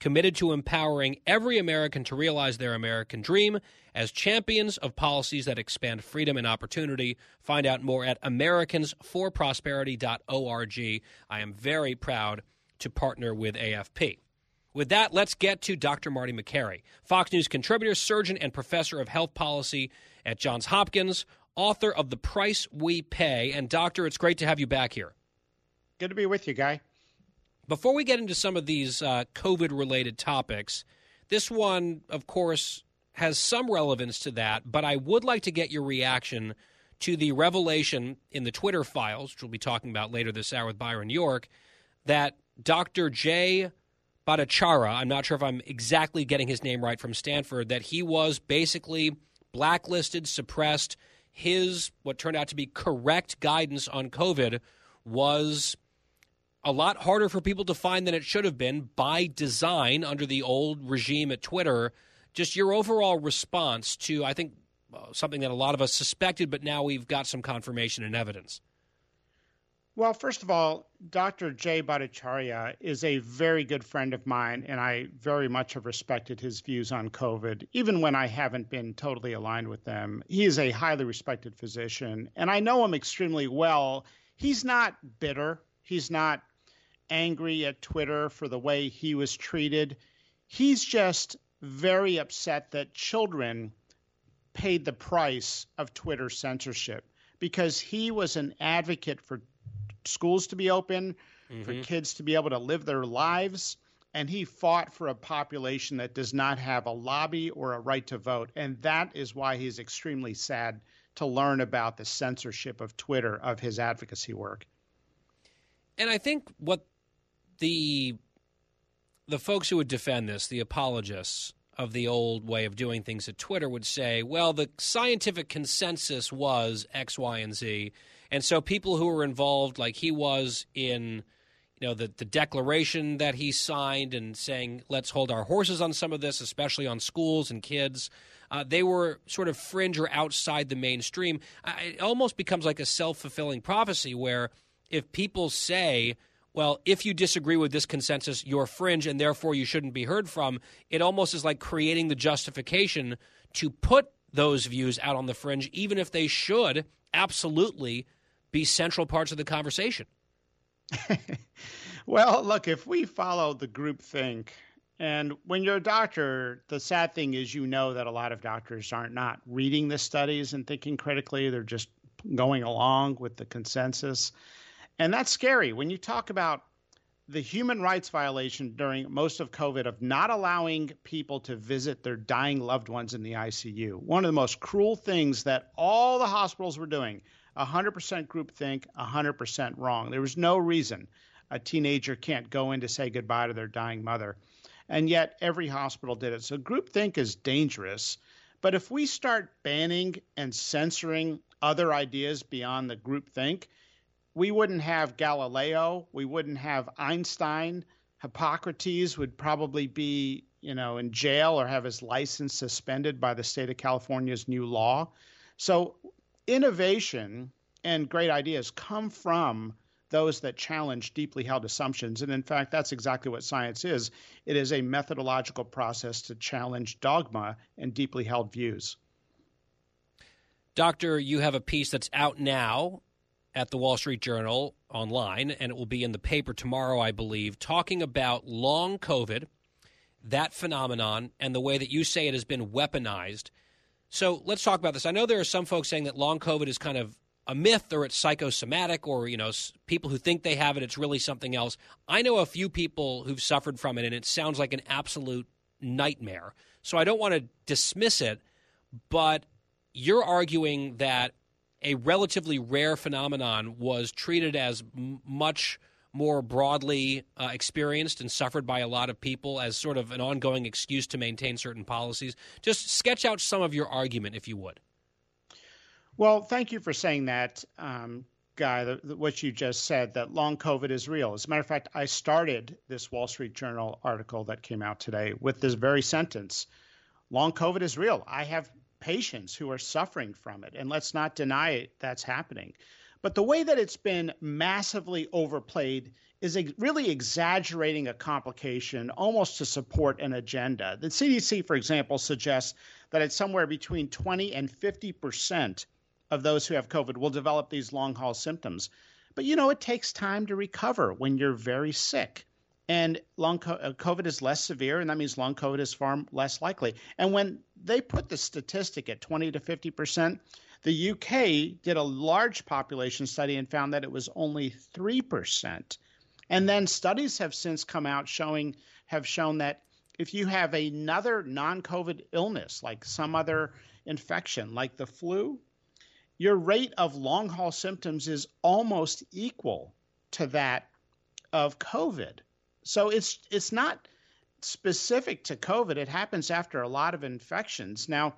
committed to empowering every American to realize their American dream as champions of policies that expand freedom and opportunity. Find out more at americansforprosperity.org. I am very proud to partner with AFP. With that, let's get to Dr. Marty Makary, Fox News contributor, surgeon, and professor of health policy at Johns Hopkins, author of The Price We Pay. And, Doctor, it's great to have you back here. Good to be with you, Guy. Before we get into some of these uh, COVID related topics, this one, of course, has some relevance to that, but I would like to get your reaction to the revelation in the Twitter files, which we'll be talking about later this hour with Byron York, that Dr. Jay Bhattacharya, I'm not sure if I'm exactly getting his name right from Stanford, that he was basically blacklisted, suppressed. His, what turned out to be correct guidance on COVID, was a lot harder for people to find than it should have been by design under the old regime at Twitter. Just your overall response to, I think, uh, something that a lot of us suspected, but now we've got some confirmation and evidence. Well, first of all, Dr. Jay Bhattacharya is a very good friend of mine, and I very much have respected his views on COVID, even when I haven't been totally aligned with them. He is a highly respected physician, and I know him extremely well. He's not bitter, he's not angry at Twitter for the way he was treated. He's just very upset that children paid the price of Twitter censorship because he was an advocate for schools to be open, mm-hmm. for kids to be able to live their lives. And he fought for a population that does not have a lobby or a right to vote. And that is why he's extremely sad to learn about the censorship of Twitter of his advocacy work. And I think what the the folks who would defend this, the apologists of the old way of doing things at Twitter would say, well, the scientific consensus was X, Y, and Z. And so people who were involved, like he was in, you know, the, the declaration that he signed and saying, let's hold our horses on some of this, especially on schools and kids, uh, they were sort of fringe or outside the mainstream. It almost becomes like a self fulfilling prophecy where if people say, well, if you disagree with this consensus, you're fringe and therefore you shouldn't be heard from, it almost is like creating the justification to put those views out on the fringe, even if they should absolutely be central parts of the conversation? [laughs] well, look, if we follow the group think, and when you're a doctor, the sad thing is you know that a lot of doctors aren't not reading the studies and thinking critically. They're just going along with the consensus. And that's scary. When you talk about the human rights violation during most of COVID of not allowing people to visit their dying loved ones in the ICU, one of the most cruel things that all the hospitals were doing 100% groupthink, 100% wrong. There was no reason a teenager can't go in to say goodbye to their dying mother. And yet every hospital did it. So groupthink is dangerous. But if we start banning and censoring other ideas beyond the groupthink, we wouldn't have Galileo, we wouldn't have Einstein. Hippocrates would probably be, you know, in jail or have his license suspended by the state of California's new law. So innovation and great ideas come from those that challenge deeply held assumptions. And in fact, that's exactly what science is it is a methodological process to challenge dogma and deeply held views. Doctor, you have a piece that's out now at the Wall Street Journal online, and it will be in the paper tomorrow, I believe, talking about long COVID, that phenomenon, and the way that you say it has been weaponized so let's talk about this. I know there are some folks saying that long COVID is kind of a myth or it's psychosomatic or you know people who think they have it it's really something else. I know a few people who've suffered from it and it sounds like an absolute nightmare. So I don't want to dismiss it, but you're arguing that a relatively rare phenomenon was treated as m- much more broadly uh, experienced and suffered by a lot of people as sort of an ongoing excuse to maintain certain policies. Just sketch out some of your argument, if you would. Well, thank you for saying that. Um, Guy, the, the, what you just said, that long COVID is real. As a matter of fact, I started this Wall Street Journal article that came out today with this very sentence long COVID is real. I have patients who are suffering from it, and let's not deny it, that's happening. But the way that it's been massively overplayed is really exaggerating a complication almost to support an agenda. The CDC, for example, suggests that it's somewhere between 20 and 50 percent of those who have COVID will develop these long haul symptoms. But you know, it takes time to recover when you're very sick. And long uh, COVID is less severe, and that means long COVID is far less likely. And when they put the statistic at 20 to 50 percent, the UK did a large population study and found that it was only 3 percent. And then studies have since come out showing have shown that if you have another non-COVID illness, like some other infection, like the flu, your rate of long haul symptoms is almost equal to that of COVID. So it's it's not specific to COVID. It happens after a lot of infections. Now,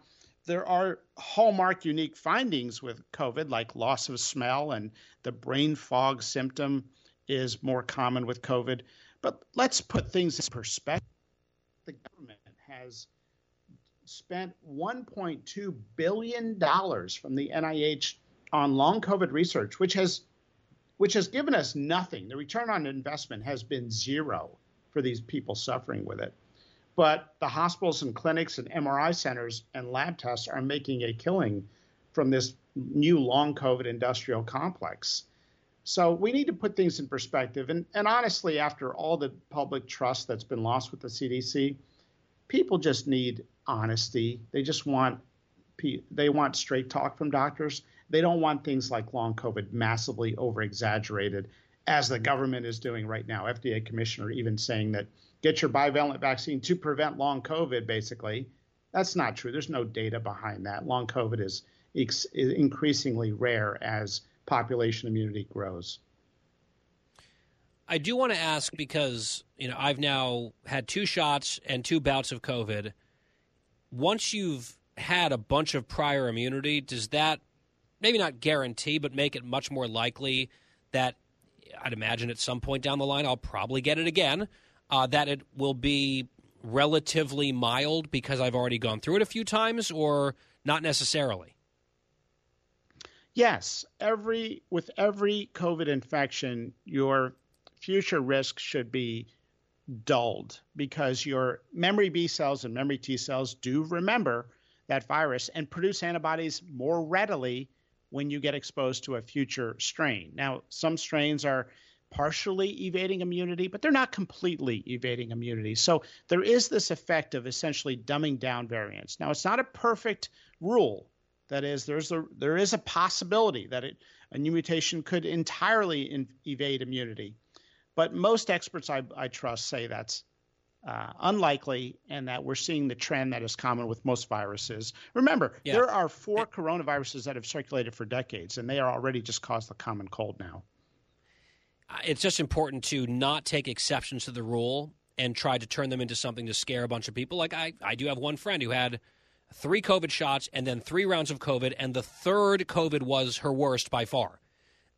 there are hallmark unique findings with COVID, like loss of smell and the brain fog symptom is more common with COVID. But let's put things in perspective. The government has spent $1.2 billion from the NIH on long COVID research, which has which has given us nothing. The return on investment has been zero for these people suffering with it. But the hospitals and clinics and MRI centers and lab tests are making a killing from this new long COVID industrial complex. So we need to put things in perspective. And, and honestly, after all the public trust that's been lost with the CDC, people just need honesty. They just want they want straight talk from doctors. They don't want things like long COVID massively over exaggerated, as the government is doing right now. FDA commissioner even saying that get your bivalent vaccine to prevent long COVID, basically. That's not true. There's no data behind that. Long COVID is, is increasingly rare as population immunity grows. I do want to ask because you know I've now had two shots and two bouts of COVID. Once you've had a bunch of prior immunity, does that maybe not guarantee, but make it much more likely that I'd imagine at some point down the line I'll probably get it again? Uh, that it will be relatively mild because I've already gone through it a few times, or not necessarily? Yes, every with every COVID infection, your future risk should be dulled because your memory B cells and memory T cells do remember that virus and produce antibodies more readily when you get exposed to a future strain. Now, some strains are partially evading immunity, but they're not completely evading immunity. So there is this effect of essentially dumbing down variants. Now, it's not a perfect rule. That is, there's a there is a possibility that it, a new mutation could entirely in, evade immunity, but most experts I, I trust say that's uh, unlikely, and that we're seeing the trend that is common with most viruses. Remember, yeah. there are four coronaviruses that have circulated for decades, and they are already just caused the common cold now. Uh, it's just important to not take exceptions to the rule and try to turn them into something to scare a bunch of people. Like I, I do have one friend who had three COVID shots and then three rounds of COVID, and the third COVID was her worst by far,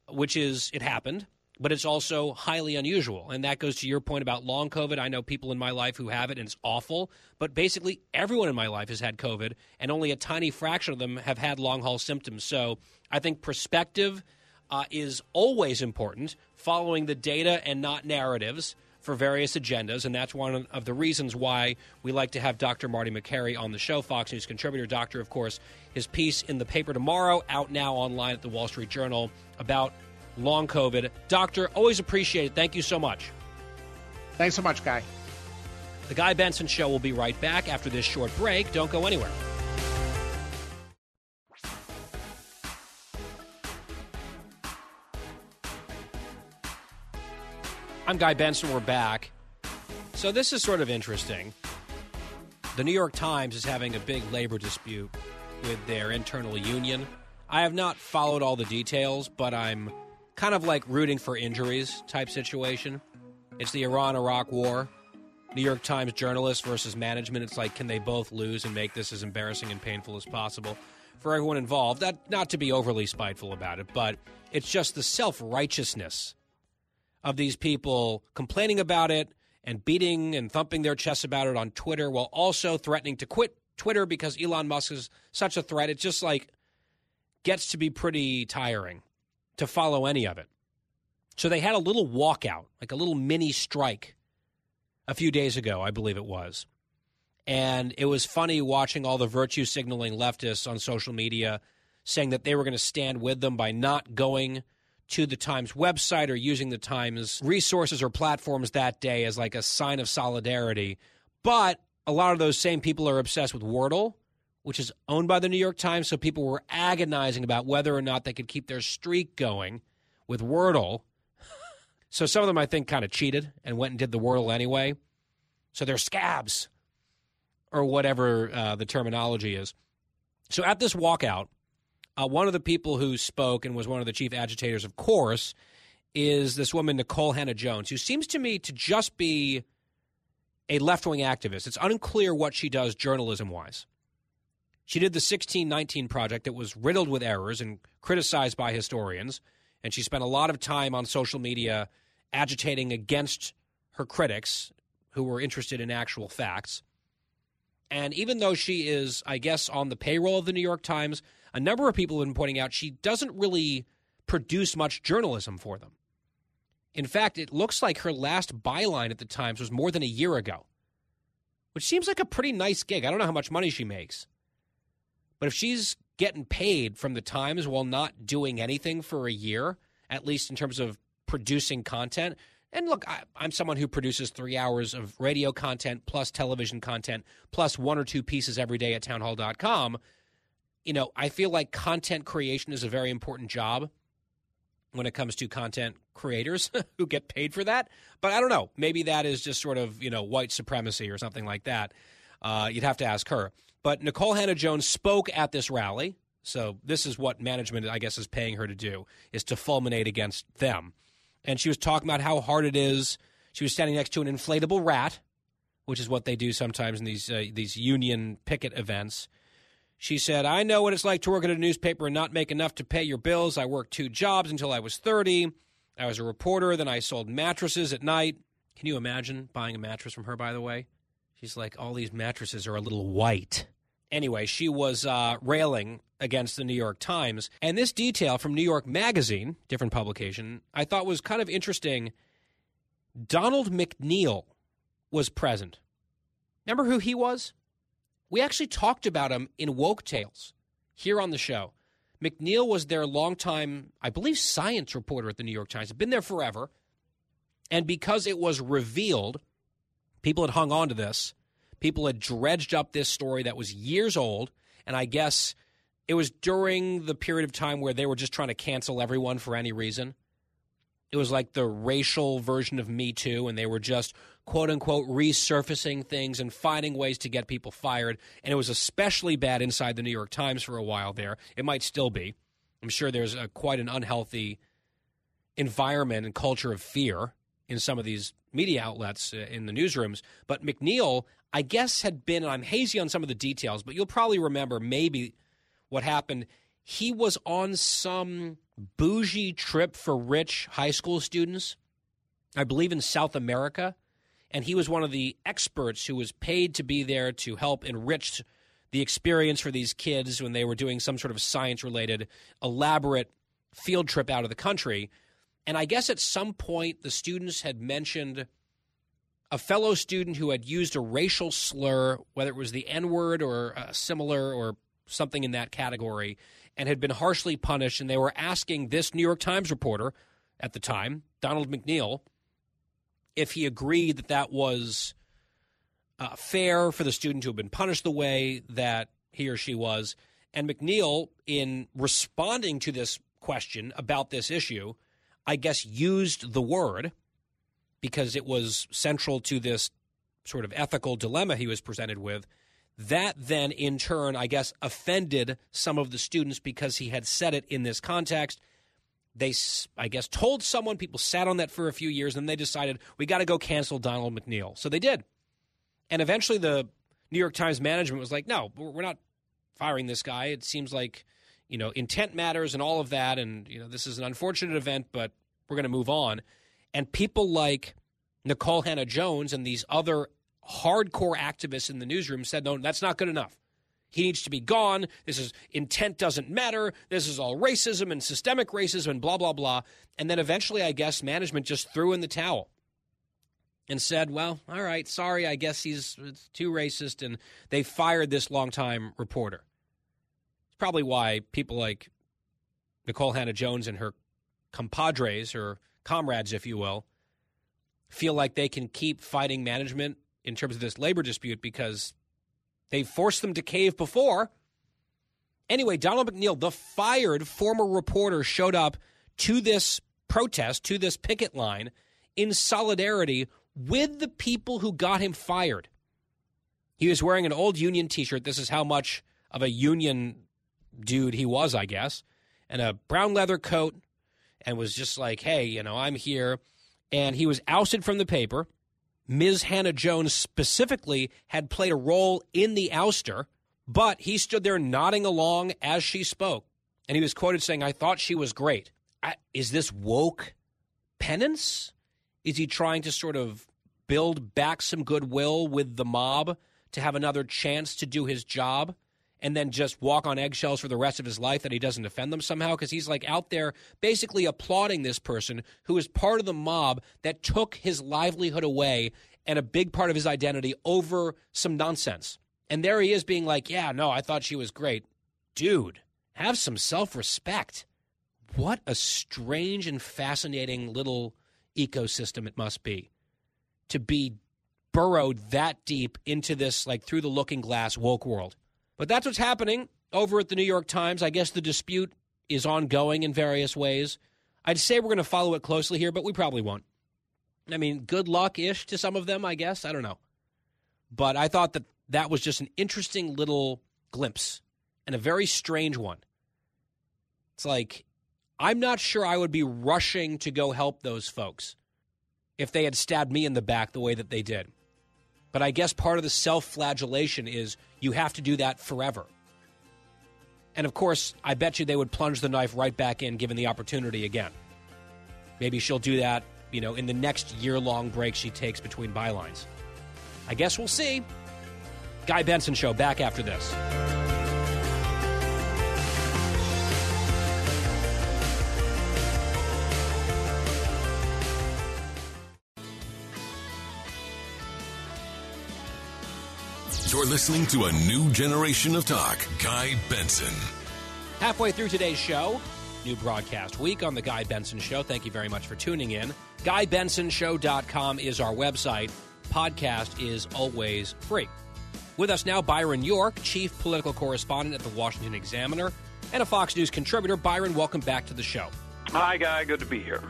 which is, it happened, but it's also highly unusual. And that goes to your point about long COVID. I know people in my life who have it, and it's awful, but basically everyone in my life has had COVID, and only a tiny fraction of them have had long haul symptoms. So I think perspective uh, is always important, following the data and not narratives for various agendas, and that's one of the reasons why we like to have Dr. Marty Makary on the show, Fox News contributor. Doctor, of course, his piece in the paper tomorrow, out now online at the Wall Street Journal about long COVID. Doctor, always appreciate it. Thank you so much. Thanks so much, Guy. The Guy Benson Show will be right back after this short break. Don't go anywhere. I'm Guy Benson. We're back. So, this is sort of interesting. The New York Times is having a big labor dispute with their internal union. I have not followed all the details, but I'm kind of like rooting for injuries type situation. It's the Iran Iraq war. New York Times journalists versus management. It's like, can they both lose and make this as embarrassing and painful as possible? for everyone involved. That not to be overly spiteful about it, but it's just the self righteousness of these people complaining about it and beating and thumping their chests about it on Twitter while also threatening to quit Twitter because Elon Musk is such a threat. It just like gets to be pretty tiring to follow any of it. So they had a little walkout, like a little mini strike a few days ago, I believe it was. And it was funny watching all the virtue signaling leftists on social media saying that they were going to stand with them by not going to the Times website or using the Times resources or platforms that day as like a sign of solidarity. But a lot of those same people are obsessed with Wordle, which is owned by the New York Times. So people were agonizing about whether or not they could keep their streak going with Wordle. [laughs] so some of them, I think, kind of cheated and went and did the Wordle anyway. So they're scabs or whatever uh, the terminology is. So at this walkout, uh, one of the people who spoke and was one of the chief agitators, of course, is this woman, Nicole Hannah-Jones, who seems to me to just be a left wing activist. It's unclear what she does journalism wise. She did the 1619 project that was riddled with errors and criticized by historians, and she spent a lot of time on social media agitating against her critics who were interested in actual facts. And even though she is, I guess, on the payroll of the New York Times, a number of people have been pointing out she doesn't really produce much journalism for them. In fact, it looks like her last byline at the Times was more than a year ago, which seems like a pretty nice gig. I don't know how much money she makes. But if she's getting paid from the Times while not doing anything for a year, at least in terms of producing content, and look, I, am someone who produces three hours of radio content plus television content plus one or two pieces every day at townhall.com. You know, I feel like content creation is a very important job when it comes to content creators [laughs] who get paid for that. But I don't know. Maybe that is just sort of, you know, white supremacy or something like that. Uh, you'd have to ask her. But Nicole Hannah-Jones spoke at this rally. So this is what management, I guess, is paying her to do, is to fulminate against them and she was talking about how hard it is. She was standing next to an inflatable rat, which is what they do sometimes in these uh, these union picket events. She said, "I know what it's like to work at a newspaper and not make enough to pay your bills. I worked two jobs until I was 30. I was a reporter, then I sold mattresses at night. Can you imagine buying a mattress from her by the way? She's like, "All these mattresses are a little white." Anyway, she was uh, railing against the New York Times. And this detail from New York Magazine, different publication, I thought was kind of interesting. Donald McNeil was present. Remember who he was? We actually talked about him in Woke Tales here on the show. McNeil was their longtime, I believe, science reporter at the New York Times. Had been there forever. And because it was revealed, people had hung on to this People had dredged up this story that was years old, and I guess it was during the period of time where they were just trying to cancel everyone for any reason. It was like the racial version of Me Too, and they were just quote unquote resurfacing things and finding ways to get people fired. And it was especially bad inside the New York Times for a while there. It might still be. I'm sure there's a, quite an unhealthy environment and culture of fear in some of these media outlets uh, in the newsrooms. But McNeil, I guess, had been, I'm hazy on some of the details, but you'll probably remember maybe what happened. He was on some bougie trip for rich high school students, I believe in South America. And he was one of the experts who was paid to be there to help enrich the experience for these kids when they were doing some sort of science related, elaborate field trip out of the country. And I guess at some point the students had mentioned a fellow student who had used a racial slur, whether it was the N word or similar or something in that category, and had been harshly punished. And they were asking this New York Times reporter at the time, Donald McNeil, if he agreed that that was uh, fair for the student to have been punished the way that he or she was. And McNeil, in responding to this question about this issue, I guess, used the word because it was central to this sort of ethical dilemma he was presented with. That then, in turn, I guess, offended some of the students because he had said it in this context. They, I guess, told someone, people sat on that for a few years, and they decided, we got to go cancel Donald McNeil. So they did. And eventually, the New York Times management was like, no, we're not firing this guy. It seems like, you know, intent matters and all of that. And, you know, this is an unfortunate event, but we're going to move on. And people like Nicole Hannah Jones and these other hardcore activists in the newsroom said, no, that's not good enough. He needs to be gone. This is intent doesn't matter. This is all racism and systemic racism and blah, blah, blah. And then eventually, I guess, management just threw in the towel and said, well, all right, sorry, I guess he's too racist. And they fired this longtime reporter. Probably why people like Nicole Hannah Jones and her compadres, or comrades, if you will, feel like they can keep fighting management in terms of this labor dispute because they forced them to cave before. Anyway, Donald McNeil, the fired former reporter, showed up to this protest, to this picket line, in solidarity with the people who got him fired. He was wearing an old union t shirt. This is how much of a union dude he was, I guess, and a brown leather coat, and was just like, hey, you know, I'm here. And he was ousted from the paper. Ms. Hannah Jones specifically had played a role in the ouster, but he stood there nodding along as she spoke. And he was quoted saying, I thought she was great. I, is this woke penance? Is he trying to sort of build back some goodwill with the mob to have another chance to do his job? And then just walk on eggshells for the rest of his life that he doesn't defend them somehow because he's like out there basically applauding this person who is part of the mob that took his livelihood away and a big part of his identity over some nonsense. And there he is being like, "Yeah, no, I thought she was great." Dude, have some self-respect. What a strange and fascinating little ecosystem it must be to be burrowed that deep into this like through the looking glass woke world. But that's what's happening over at the New York Times. I guess the dispute is ongoing in various ways. I'd say we're going to follow it closely here, but we probably won't. I mean, good luck ish to some of them, I guess. I don't know. But I thought that that was just an interesting little glimpse and a very strange one. It's like, I'm not sure I would be rushing to go help those folks if they had stabbed me in the back the way that they did. But I guess part of the self flagellation is you have to do that forever. And of course, I bet you they would plunge the knife right back in given the opportunity again. Maybe she'll do that, you know, in the next year long break she takes between bylines. I guess we'll see. Guy Benson Show back after this. You're listening to a new generation of talk. Guy Benson. Halfway through today's show, new broadcast week on The Guy Benson Show. Thank you very much for tuning in. GuyBensonShow.com is our website. Podcast is always free. With us now, Byron York, Chief Political Correspondent at the Washington Examiner and a Fox News contributor. Byron, welcome back to the show. Hi, Guy. Good to be here.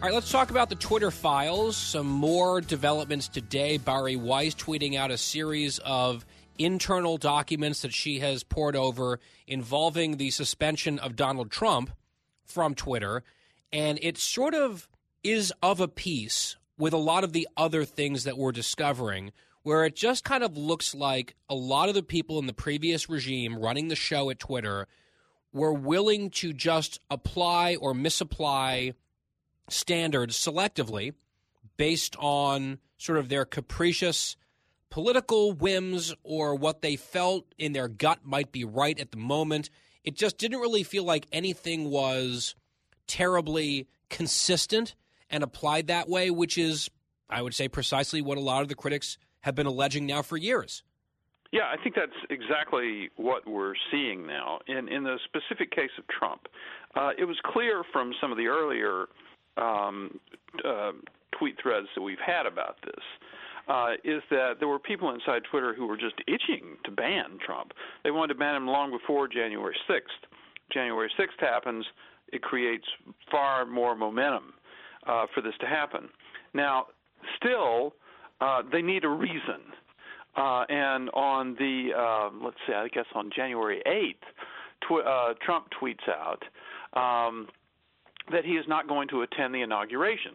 All right, let's talk about the Twitter files. Some more developments today. Bari Weiss tweeting out a series of internal documents that she has pored over involving the suspension of Donald Trump from Twitter. And it sort of is of a piece with a lot of the other things that we're discovering, where it just kind of looks like a lot of the people in the previous regime running the show at Twitter were willing to just apply or misapply standards selectively based on sort of their capricious political whims or what they felt in their gut might be right at the moment. It just didn't really feel like anything was terribly consistent and applied that way, which is, I would say, precisely what a lot of the critics have been alleging now for years. Yeah, I think that's exactly what we're seeing now. In in the specific case of Trump, uh, it was clear from some of the earlier um, uh, tweet threads that we've had about this uh, is that there were people inside Twitter who were just itching to ban Trump. They wanted to ban him long before January 6th. January 6th happens, it creates far more momentum uh, for this to happen. Now, still, uh, they need a reason. Uh, and on the, uh, let's see, I guess on January 8th, tw- uh, Trump tweets out, um, that he is not going to attend the inauguration.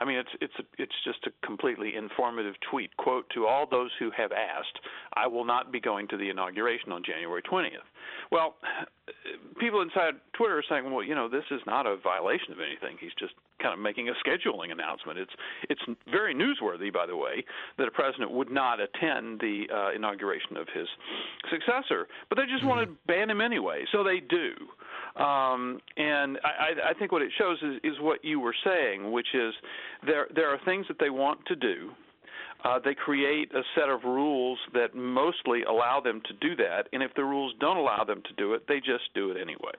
I mean, it's it's a, it's just a completely informative tweet. Quote to all those who have asked, I will not be going to the inauguration on January 20th. Well, people inside Twitter are saying, well, you know, this is not a violation of anything. He's just kind of making a scheduling announcement. It's it's very newsworthy, by the way, that a president would not attend the uh, inauguration of his successor, but they just mm-hmm. want to ban him anyway, so they do. Um, and I, I think what it shows is, is what you were saying, which is there there are things that they want to do. Uh, they create a set of rules that mostly allow them to do that, and if the rules don't allow them to do it, they just do it anyway.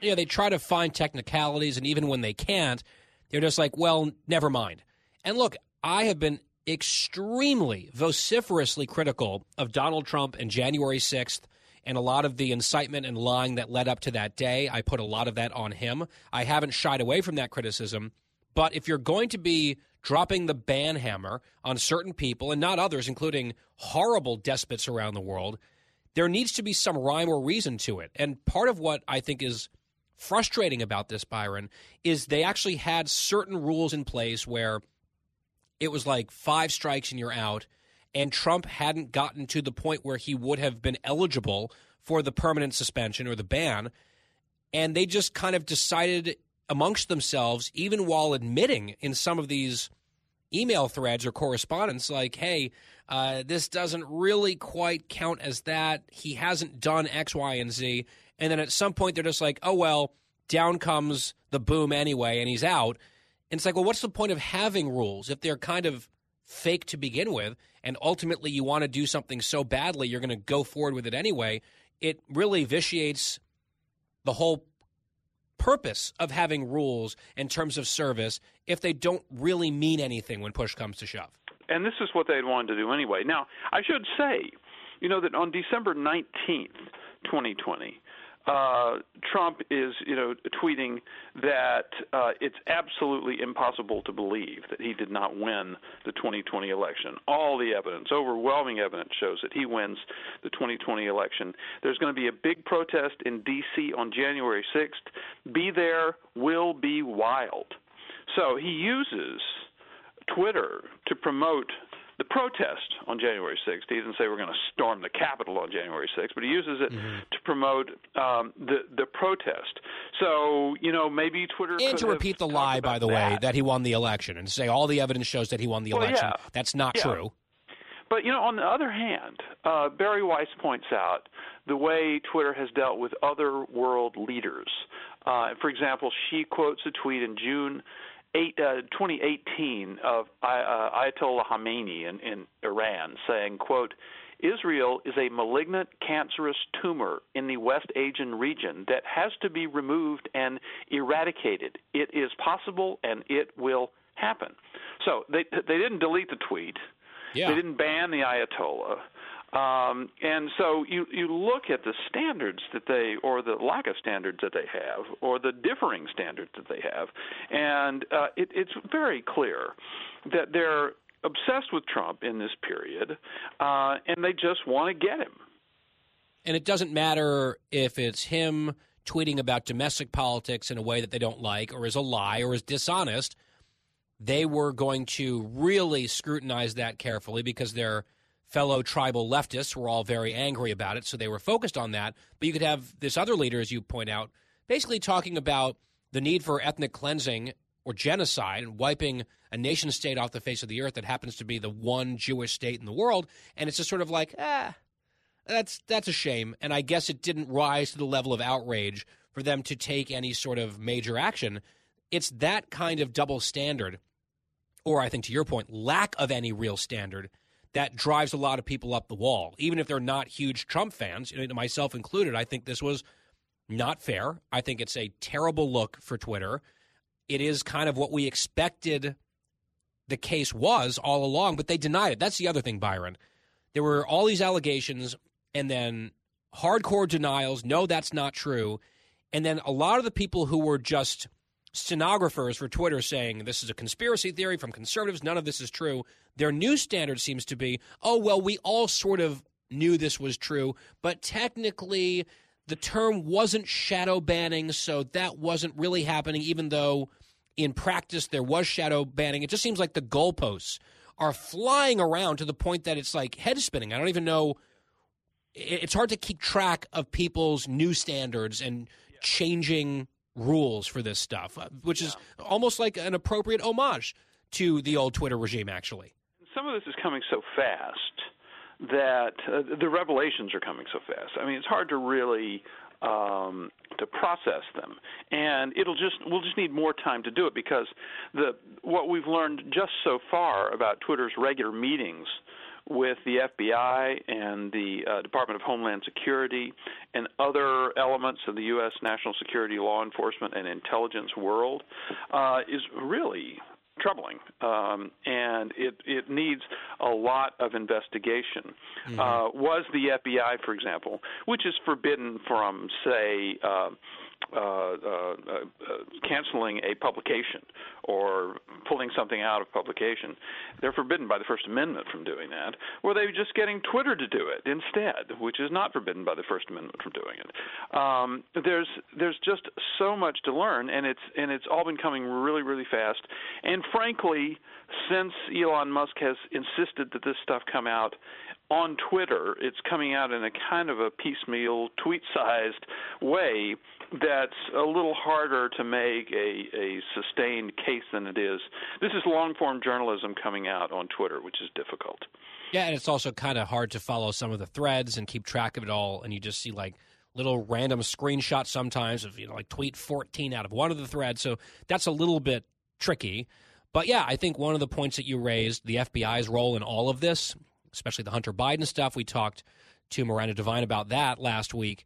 Yeah, they try to find technicalities, and even when they can't, they're just like, well, never mind. And look, I have been extremely vociferously critical of Donald Trump and January 6th and a lot of the incitement and lying that led up to that day. I put a lot of that on him. I haven't shied away from that criticism. But if you're going to be dropping the ban hammer on certain people and not others, including horrible despots around the world, there needs to be some rhyme or reason to it. And part of what I think is frustrating about this, Byron, is they actually had certain rules in place where it was like five strikes and you're out and Trump hadn't gotten to the point where he would have been eligible for the permanent suspension or the ban. And they just kind of decided amongst themselves, even while admitting in some of these email threads or correspondence, like, hey, uh, this doesn't really quite count as that. He hasn't done X, Y, and Z. And then at some point, they're just like, oh, well, down comes the boom anyway, and he's out. And it's like, well, what's the point of having rules if they're kind of fake to begin with, and ultimately you want to do something so badly you're going to go forward with it anyway, it really vitiates the whole purpose of having rules in terms of service if they don't really mean anything when push comes to shove. And this is what they'd wanted to do anyway. Now, I should say, you know, that on December 19th, 2020, uh, Trump is, you know, tweeting that uh, it's absolutely impossible to believe that he did not win the 2020 election. All the evidence, overwhelming evidence, shows that he wins the 2020 election. There's going to be a big protest in D.C. on January 6th. Be there, will be wild. So he uses Twitter to promote the protest on January 6th. He doesn't say we're going to storm the Capitol on January 6th, but he uses it mm-hmm. to promote um, the the protest. So you know maybe Twitter and to repeat the lie, by the that. way, that he won the election and say all the evidence shows that he won the well, election. Yeah. That's not yeah. true. But you know, on the other hand, uh, Bari Weiss points out the way Twitter has dealt with other world leaders. Uh, for example, she quotes a tweet in June eight, uh, 2018 of uh, Ayatollah Khamenei in, in Iran saying, quote, Israel is a malignant cancerous tumor in the West Asian region that has to be removed and eradicated. It is possible and it will happen. So they they didn't delete the tweet. Yeah. They didn't ban the Ayatollah. Um, and so you, you look at the standards that they, or the lack of standards that they have, or the differing standards that they have, and uh, it, it's very clear that they're obsessed with Trump in this period, uh, and they just want to get him. And it doesn't matter if it's him tweeting about domestic politics in a way that they don't like, or is a lie, or is dishonest. They were going to really scrutinize that carefully because they're fellow tribal leftists were all very angry about it, so they were focused on that. But you could have this other leader, as you point out, basically talking about the need for ethnic cleansing or genocide and wiping a nation state off the face of the earth that happens to be the one Jewish state in the world. And it's just sort of like, ah, that's that's a shame. And I guess it didn't rise to the level of outrage for them to take any sort of major action. It's that kind of double standard, or I think to your point, lack of any real standard that drives a lot of people up the wall, even if they're not huge Trump fans, myself included. I think this was not fair. I think it's a terrible look for Twitter. It is kind of what we expected the case was all along, but they denied it. That's the other thing, Byron. There were all these allegations and then hardcore denials. No, that's not true. And then a lot of the people who were just stenographers for Twitter saying this is a conspiracy theory from conservatives. None of this is true. Their new standard seems to be, oh, well, we all sort of knew this was true, but technically the term wasn't shadow banning, so that wasn't really happening, even though in practice there was shadow banning. It just seems like the goalposts are flying around to the point that it's like head spinning. I don't even know. It's hard to keep track of people's new standards and changing rules for this stuff, uh, which is almost like an appropriate homage to the old Twitter regime, actually. Some of this is coming so fast that uh, the revelations are coming so fast. I mean, it's hard to really um, to process them, and it'll just we'll just need more time to do it because the what we've learned just so far about Twitter's regular meetings with the FBI and the uh, Department of Homeland Security and other elements of the U.S. national security, law enforcement, and intelligence world uh, is really troubling, um, and it it needs a lot of investigation. Mm-hmm. Uh, was the FBI, for example, which is forbidden from, say. Uh, uh, uh, uh, canceling a publication or pulling something out of publication. They're forbidden by the First Amendment from doing that. Or they're just getting Twitter to do it instead, which is not forbidden by the First Amendment from doing it. Um, there's there's just so much to learn, and it's and it's all been coming really really fast. And frankly, since Elon Musk has insisted that this stuff come out on Twitter, it's coming out in a kind of a piecemeal, tweet sized way that's a little harder to make a, a sustained case than it is. This is long form journalism coming out on Twitter, which is difficult. Yeah, and it's also kind of hard to follow some of the threads and keep track of it all, and you just see like little random screenshots sometimes of you know like tweet 14 out of one of the threads so that's a little bit tricky but yeah i think one of the points that you raised the fbi's role in all of this especially the Hunter Biden stuff. We talked to Miranda Devine about that last week.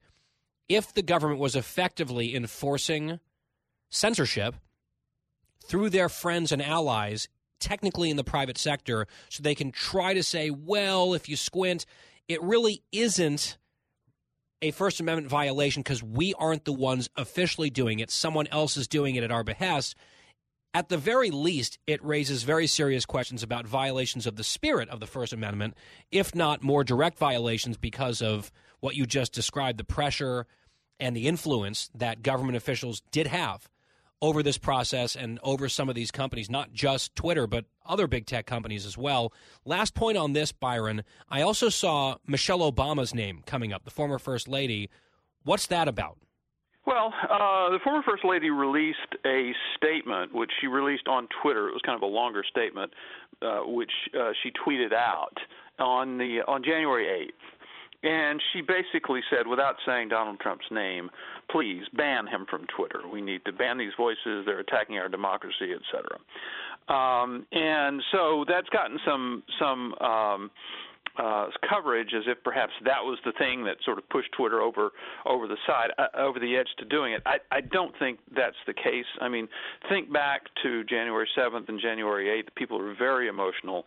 If the government was effectively enforcing censorship through their friends and allies, technically in the private sector, so they can try to say, well, if you squint, it really isn't a First Amendment violation because we aren't the ones officially doing it. Someone else is doing it at our behest at the very least, it raises very serious questions about violations of the spirit of the First Amendment, if not more direct violations because of what you just described the pressure and the influence that government officials did have over this process and over some of these companies, not just Twitter, but other big tech companies as well. Last point on this, Byron. I also saw Michelle Obama's name coming up, the former First Lady. What's that about? Well, uh, the former First Lady released a statement, which she released on Twitter. It was kind of a longer statement, uh, which uh, she tweeted out on the on January 8th, and she basically said, without saying Donald Trump's name, please ban him from Twitter. We need to ban these voices. They're attacking our democracy, et cetera. Um, and so that's gotten some some. Um, uh, coverage as if perhaps that was the thing that sort of pushed Twitter over over the side uh, over the edge to doing it. I, I don't think that's the case. I mean, think back to January 7th and January 8th. People were very emotional.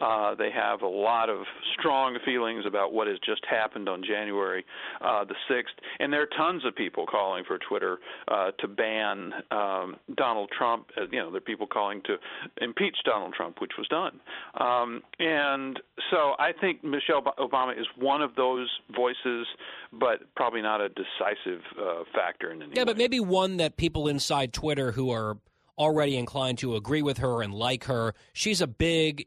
Uh, they have a lot of strong feelings about what has just happened on January uh, the 6th, and there are tons of people calling for Twitter uh, to ban um, Donald Trump. Uh, you know, there are people calling to impeach Donald Trump, which was done. Um, and so I think Michelle Obama is one of those voices, but probably not a decisive uh, factor in any Yeah, way. but maybe one that people inside Twitter who are already inclined to agree with her and like her. She's a big,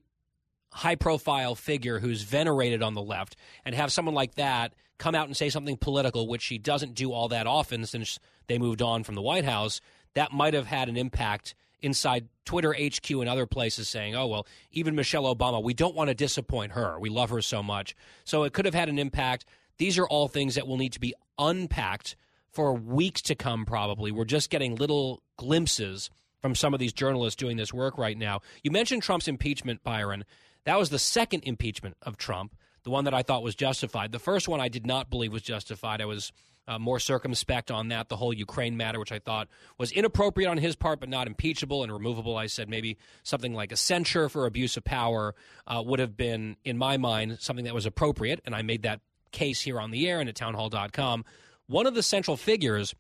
high profile figure who's venerated on the left, and have someone like that come out and say something political, which she doesn't do all that often since they moved on from the White House, that might have had an impact inside Twitter HQ and other places saying, oh, well, even Michelle Obama, we don't want to disappoint her. We love her so much. So it could have had an impact. These are all things that will need to be unpacked for weeks to come, probably. We're just getting little glimpses from some of these journalists doing this work right now. You mentioned Trump's impeachment, Byron. That was the second impeachment of Trump, the one that I thought was justified. The first one I did not believe was justified. I was uh, more circumspect on that, the whole Ukraine matter, which I thought was inappropriate on his part, but not impeachable and removable. I said maybe something like a censure for abuse of power uh, would have been, in my mind, something that was appropriate, and I made that case here on the air and at townhall.com. One of the central figures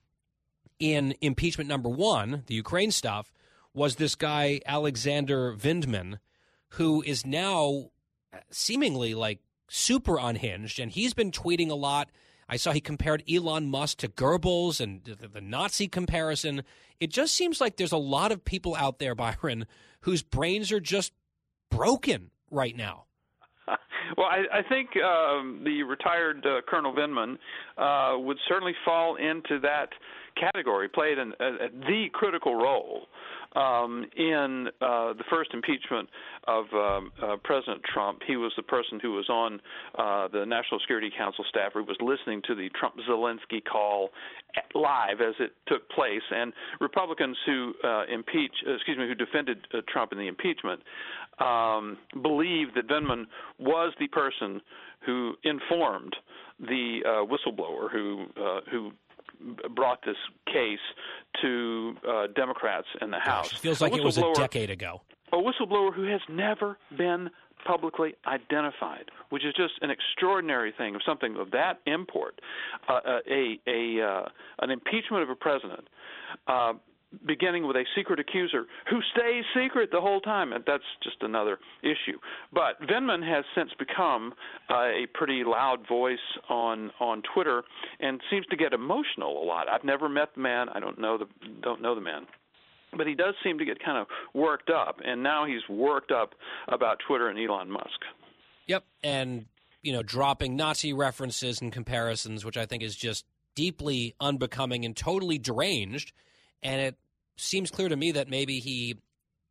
in impeachment number one, the Ukraine stuff, was this guy, Alexander Vindman, who is now seemingly like super unhinged, and he's been tweeting a lot I saw he compared Elon Musk to Goebbels and the, Nazi comparison. It just seems like there's a lot of people out there, Byron, whose brains are just broken right now. [laughs] Well, I, I think um, the retired uh, Colonel Vindman uh, would certainly fall into that category, played an, a, a, the critical role um, in uh, the first impeachment of um, uh, President Trump. He was the person who was on uh, the National Security Council staff, who was listening to the Trump Zelensky call live as it took place. And Republicans who uh, impeach, uh, excuse me, who defended uh, Trump in the impeachment, um, believed that Vindman was the person who informed the uh, whistleblower who uh, who brought this case to uh, Democrats in the House. Gosh, feels like it was a decade ago. A whistleblower who has never been publicly identified, which is just an extraordinary thing of something of that import. Uh, uh a a uh, an impeachment of a president. Beginning with a secret accuser who stays secret the whole time, and that's just another issue. But Vindman has since become uh, a pretty loud voice on on Twitter and seems to get emotional a lot. I've never met the man. I don't know the don't know the man. But he does seem to get kind of worked up, and now he's worked up about Twitter and Elon Musk. Yep, and you know, dropping Nazi references and comparisons, which I think is just deeply unbecoming and totally deranged. And it seems clear to me that maybe he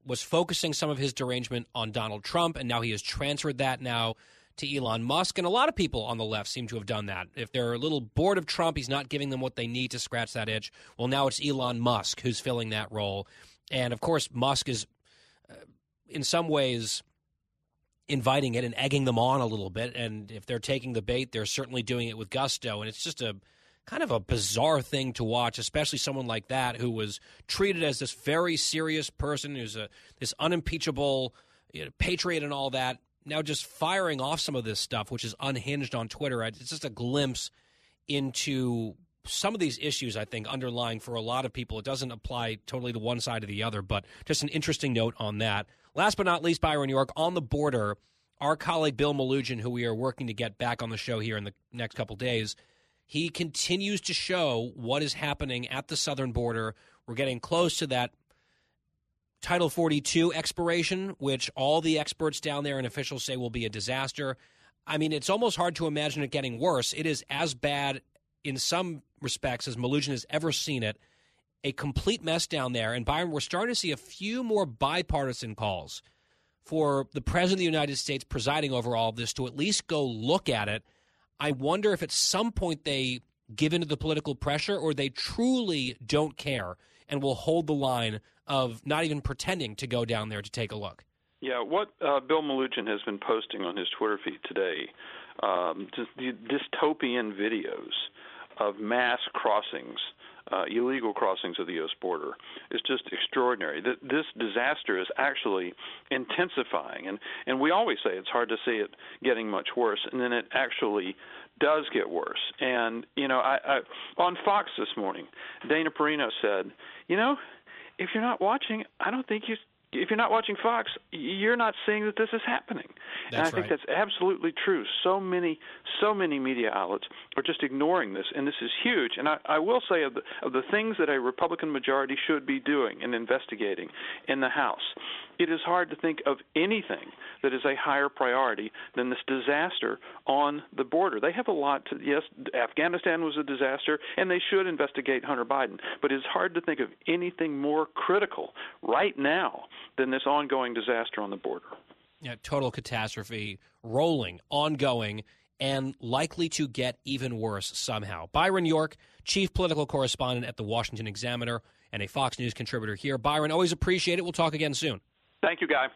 was focusing some of his derangement on Donald Trump, and now he has transferred that now to Elon Musk. And a lot of people on the left seem to have done that. If they're a little bored of Trump, he's not giving them what they need to scratch that itch. Well, now it's Elon Musk who's filling that role. And of course, Musk is, uh, in some ways, inviting it and egging them on a little bit. And if they're taking the bait, they're certainly doing it with gusto. And it's just a kind of a bizarre thing to watch, especially someone like that who was treated as this very serious person who's a this unimpeachable you know, patriot and all that. Now just firing off some of this stuff, which is unhinged on Twitter. It's just a glimpse into some of these issues. I think underlying for a lot of people, it doesn't apply totally to one side or the other, but just an interesting note on that. Last but not least, Byron York on the border. Our colleague Bill Melugin, who we are working to get back on the show here in the next couple days, he continues to show what is happening at the southern border. We're getting close to that Title 42 expiration, which all the experts down there and officials say will be a disaster. I mean, it's almost hard to imagine it getting worse. It is as bad in some respects as Melugin has ever seen it. A complete mess down there. And Byron, we're starting to see a few more bipartisan calls for the President of the United States presiding over all of this to at least go look at it I wonder if at some point they give into the political pressure or they truly don't care and will hold the line of not even pretending to go down there to take a look. Yeah, what uh, Bill Melugin has been posting on his Twitter feed today, um, dystopian videos of mass crossings uh, illegal crossings of the U.S. border is just extraordinary. This disaster is actually intensifying, and and we always say it's hard to see it getting much worse, and then it actually does get worse. And you know, I, I on Fox this morning, Dana Perino said, you know, if you're not watching, I don't think you if you're not watching Fox, you're not seeing that this is happening. That's and I think right. that's absolutely true. So many, so many media outlets are just ignoring this, and this is huge. And I, I will say of the, of the things that a Republican majority should be doing and investigating in the House, it is hard to think of anything that is a higher priority than this disaster on the border. They have a lot to, yes, Afghanistan was a disaster, and they should investigate Hunter Biden, but it's hard to think of anything more critical right now than this ongoing disaster on the border. Yeah, total catastrophe, rolling, ongoing, and likely to get even worse somehow. Byron York, chief political correspondent at the Washington Examiner and a Fox News contributor here. Byron, always appreciate it. We'll talk again soon. Thank you, Guy.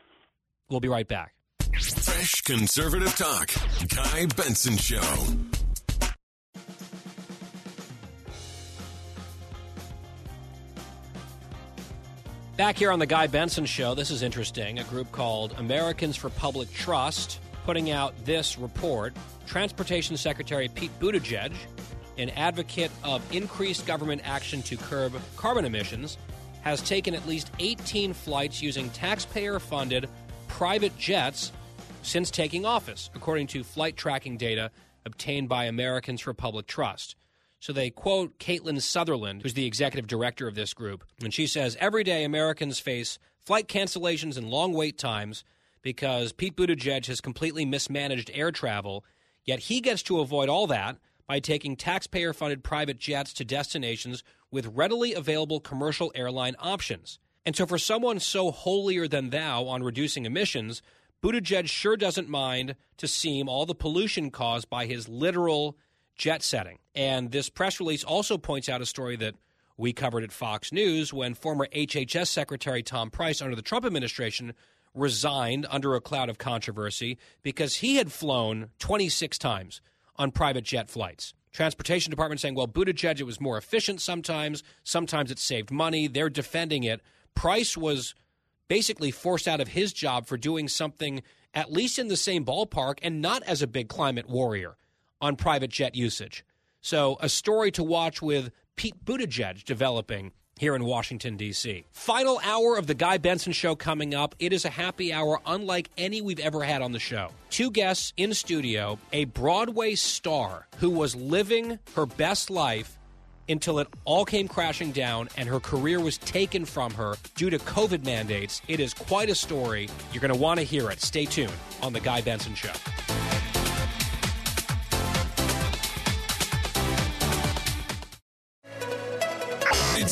We'll be right back. Fresh conservative talk. Guy Benson Show. Back here on the Guy Benson Show, this is interesting. A group called Americans for Public Trust putting out this report. Transportation Secretary Pete Buttigieg, an advocate of increased government action to curb carbon emissions, has taken at least 18 flights using taxpayer funded private jets since taking office, according to flight tracking data obtained by Americans for Public Trust. So they quote Caitlin Sutherland, who's the executive director of this group, and she says every day Americans face flight cancellations and long wait times because Pete Buttigieg has completely mismanaged air travel, yet he gets to avoid all that by taking taxpayer funded private jets to destinations with readily available commercial airline options. And so, for someone so holier than thou on reducing emissions, Buttigieg sure doesn't mind to seem all the pollution caused by his literal jet setting. And this press release also points out a story that we covered at Fox News when former HHS Secretary Tom Price, under the Trump administration, resigned under a cloud of controversy because he had flown 26 times on private jet flights. Transportation Department saying, well, Buttigieg, it was more efficient sometimes. Sometimes it saved money. They're defending it. Price was basically forced out of his job for doing something at least in the same ballpark and not as a big climate warrior on private jet usage. So, a story to watch with Pete Buttigieg developing here in Washington, D.C. Final hour of the Guy Benson Show coming up. It is a happy hour unlike any we've ever had on the show. Two guests in studio, a Broadway star who was living her best life until it all came crashing down and her career was taken from her due to COVID mandates. It is quite a story. You're going to want to hear it. Stay tuned on The Guy Benson Show.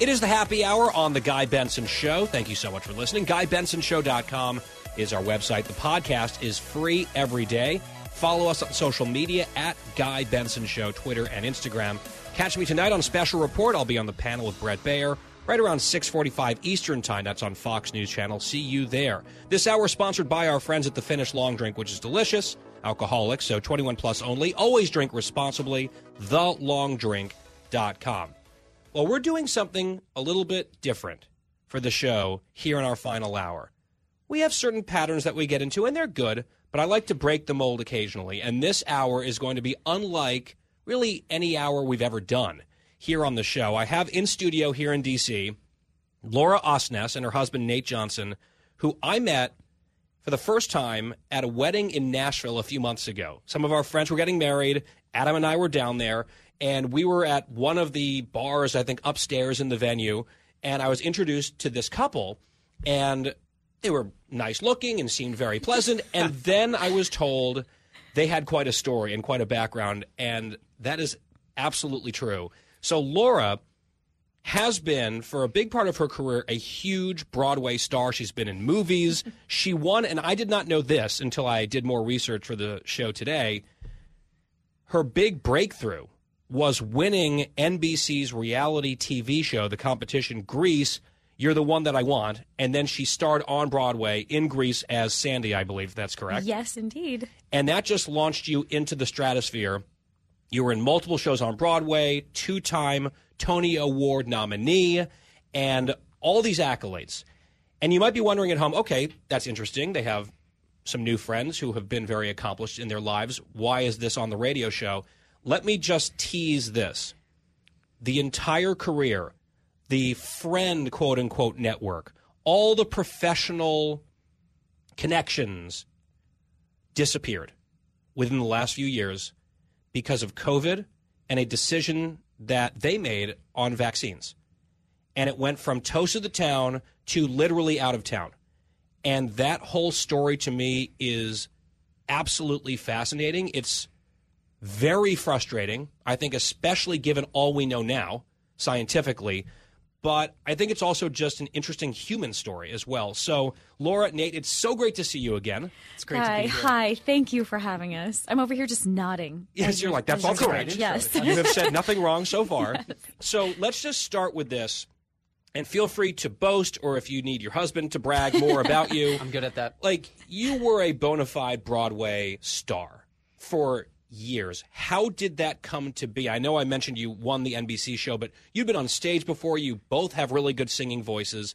It is the happy hour on The Guy Benson Show. Thank you so much for listening. GuyBensonShow.com is our website. The podcast is free every day. Follow us on social media at Guy Benson Show, Twitter and Instagram. Catch me tonight on Special Report. I'll be on the panel with Bret Baier right around 6:45 Eastern Time. That's on Fox News Channel. See you there. This hour sponsored by our friends at the Finnish Long Drink, which is delicious, alcoholic, so 21 plus only. Always drink responsibly. TheLongDrink.com. Well, we're doing something a little bit different for the show here in our final hour. We have certain patterns that we get into, and they're good, but I like to break the mold occasionally. And this hour is going to be unlike really any hour we've ever done here on the show. I have in studio here in D.C. Laura Osnes and her husband, Nate Johnson, who I met for the first time at a wedding in Nashville a few months ago. Some of our friends were getting married. Adam and I were down there, and we were at one of the bars, I think, upstairs in the venue, and I was introduced to this couple, and they were nice looking and seemed very pleasant. [laughs] and then I was told they had quite a story and quite a background, and that is absolutely true. So Laura has been for a big part of her career a huge Broadway star. She's been in movies. [laughs] She won, and I did not know this until I did more research for the show today. Her big breakthrough was winning NBC's reality TV show, the competition Grease. You're the one that I want. And then she starred on Broadway in Grease as Sandy, I believe that's correct. Yes, indeed. And that just launched you into the stratosphere. You were in multiple shows on Broadway, two time Tony Award nominee, and all these accolades. And you might be wondering at home, okay, that's interesting. They have some new friends who have been very accomplished in their lives. Why is this on the radio show? Let me just tease this. The entire career, the friend quote unquote network, all the professional connections disappeared within the last few years because of COVID and a decision that they made on vaccines. And it went from toast of the town to literally out of town. And that whole story to me is absolutely fascinating. It's very frustrating, I think, especially given all we know now scientifically. But I think it's also just an interesting human story as well. So, Laura, Nate, it's so great to see you again. It's great hi, to be here. hi. Thank you for having us. I'm over here just nodding. Yes, you're like, that's as all correct. Yes. You have said [laughs] nothing wrong so far. So let's just start with this. And feel free to boast, or if you need your husband to brag more [laughs] about you. I'm good at that. Like, you were a bona fide Broadway star for years. How did that come to be? I know I mentioned you won the NBC show, but you've been on stage before. You both have really good singing voices.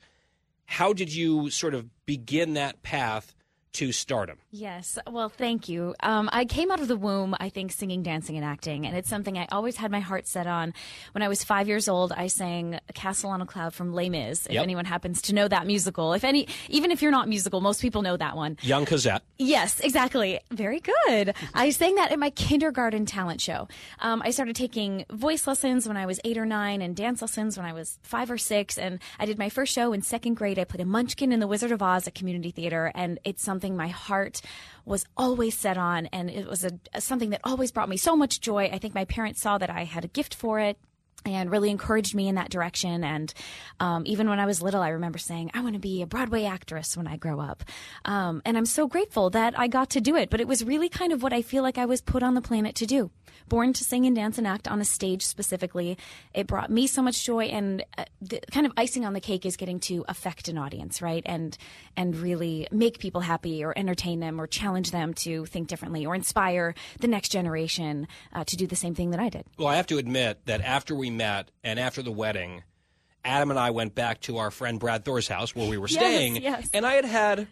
How did you sort of begin that path to stardom? Yes. Well, thank you. Um, I came out of the womb, I think, singing, dancing, and acting, and it's something I always had my heart set on. When I was five years old, I sang "Castle on a Cloud" from Les Mis. If Yep. anyone happens to know that musical, if any, even if you're not musical, most people know that one. Young Cosette. Yes, exactly. Very good. I sang that at my kindergarten talent show. Um, I started taking voice lessons when I was eight or nine and dance lessons when I was five or six. And I did my first show in second grade. I played a munchkin in the Wizard of Oz at Community Theater. And it's something my heart was always set on. And it was a, something that always brought me so much joy. I think my parents saw that I had a gift for it and really encouraged me in that direction. And um, even when I was little, I remember saying, I want to be a Broadway actress when I grow up. Um, and I'm so grateful that I got to do it. But it was really kind of what I feel like I was put on the planet to do. Born to sing and dance and act on a stage specifically. It brought me so much joy. And uh, the kind of icing on the cake is getting to affect an audience, right? And, and really make people happy or entertain them or challenge them to think differently or inspire the next generation uh, to do the same thing that I did. Well, I have to admit that after we met and after the wedding, Adam and I went back to our friend Brad Thor's house where we were Yes, staying, yes. and I had had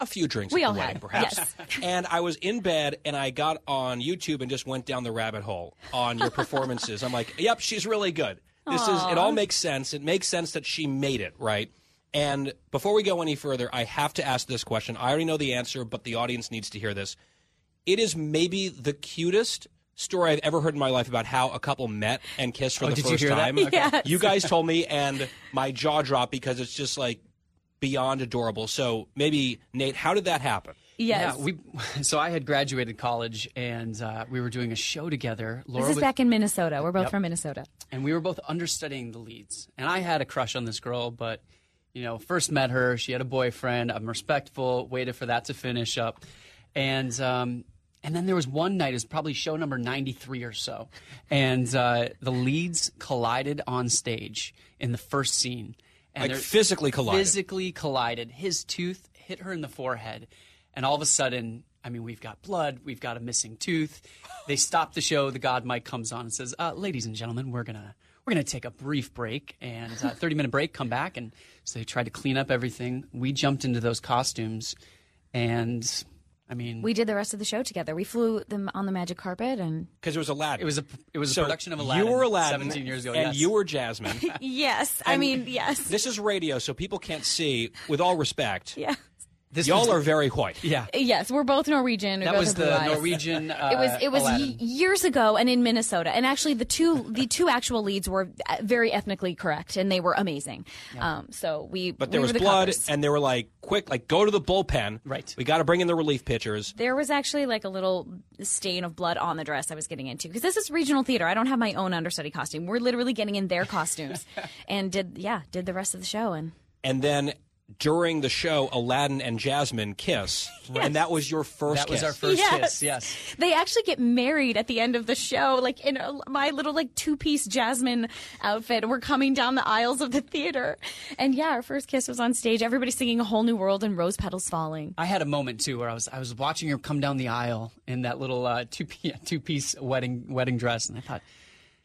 a few drinks We at all the wedding, had, perhaps. yes. [laughs] And I was in bed, and I got on YouTube and just went down the rabbit hole on your [laughs] performances. I'm like, yep, she's really good. This is it. All makes sense. It makes sense that she made it right. And before we go any further, I have to ask this question. I already know the answer, but the audience needs to hear this. It is maybe the cutest story I've ever heard in my life about how a couple met and kissed for Oh, the did you first hear that? time. [laughs] Okay. Yes. You guys told me, and my jaw dropped because it's just like beyond adorable. So maybe Nate, how did that happen? Yeah, we. [laughs] So I had graduated college, and uh, we were doing a show together. Laura This is was- back in Minnesota. We're both Yep. from Minnesota. and we were both understudying the leads. And I had a crush on this girl, but you know, first met her, she had a boyfriend. I'm respectful, waited for that to finish up, and um, and then there was one night, it's probably show number 93 or so, and uh, the leads collided on stage in the first scene. And Like physically collided. Physically collided. His tooth hit her in the forehead, and all of a sudden, I mean, we've got blood, we've got a missing tooth. They stop the show. The God mic comes on and says, uh, "Ladies and gentlemen, we're gonna we're gonna take a brief break and uh, 30 minute break. Come back." And so they tried to clean up everything. We jumped into those costumes, and I mean, We did the rest of the show together. We flew them on the magic carpet and Because it was Aladdin. It was a it was a So production of Aladdin. You were Aladdin, 17 years ago, and yes. you were Jasmine. [laughs] yes, I mean yes. This is radio, so people can't see. With all respect, Yeah. This y'all was- are very white. Yeah. Yes, we're both Norwegian. We That both was the eyes. Norwegian. Uh, it was it was y- years ago and in Minnesota. And actually the two the two actual leads were uh, very ethnically correct and they were amazing. Um, so we But there we was were the blood, coppers. and they were like, "Quick, like go to the bullpen. Right. We got to bring in the relief pitchers." There was actually like a little stain of blood on the dress I was getting into because this is regional theater. I don't have my own understudy costume. We're literally getting in their costumes [laughs] and did yeah did the rest of the show and And then during the show, Aladdin and Jasmine kiss, and that was your first. That was our first Yes. kiss. Yes. They actually get married at the end of the show, like in a, my little like two piece Jasmine outfit. We're coming down the aisles of the theater, and yeah, our first kiss was on stage. Everybody singing "A Whole New World" and "Rose Petals Falling." I had a moment too where I was I was watching her come down the aisle in that little uh, two two piece wedding wedding dress, and I thought,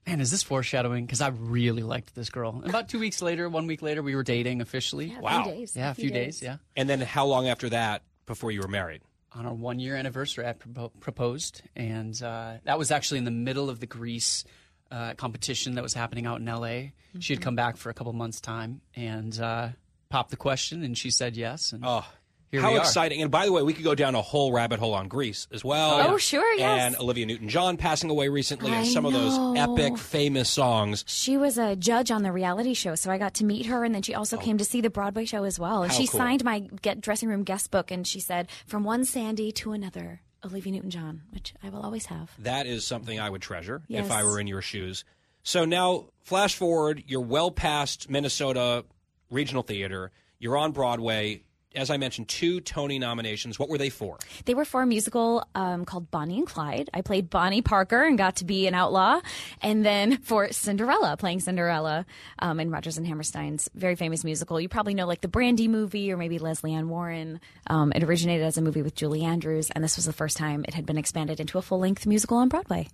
man, is this foreshadowing? Because I really liked this girl. And about two weeks later, one week later, we were dating officially. a Wow. few days, Yeah, a few days. Yeah. And then how long after that before you were married? On our one year anniversary, I propo- proposed, and uh, that was actually in the middle of the Grease uh, competition that was happening out in LA. She had come back for a couple months' time and uh, popped the question, and she said yes. And Oh, here how exciting! And by the way, we could go down a whole rabbit hole on Grease as well. Oh, sure, yes. And Olivia Newton-John passing away recently, and I some of those epic, famous songs. She was a judge on the reality show, so I got to meet her, and then she also oh. came to see the Broadway show as well. And How she cool. signed my get dressing room guest book, and she said, "From one Sandy to another, Olivia Newton-John," which I will always have. That is something I would treasure if I were in your shoes. So now, flash forward, you're well past Minnesota Regional Theater. You're on Broadway. As I mentioned, two Tony nominations. What were they for? They were for a musical um, called Bonnie and Clyde. I played Bonnie Parker and got to be an outlaw. And then for Cinderella, playing Cinderella um, in Rodgers and Hammerstein's very famous musical. You probably know like the Brandy movie or maybe Lesley Ann Warren. Um, it originated as a movie with Julie Andrews, and this was the first time it had been expanded into a full length musical on Broadway.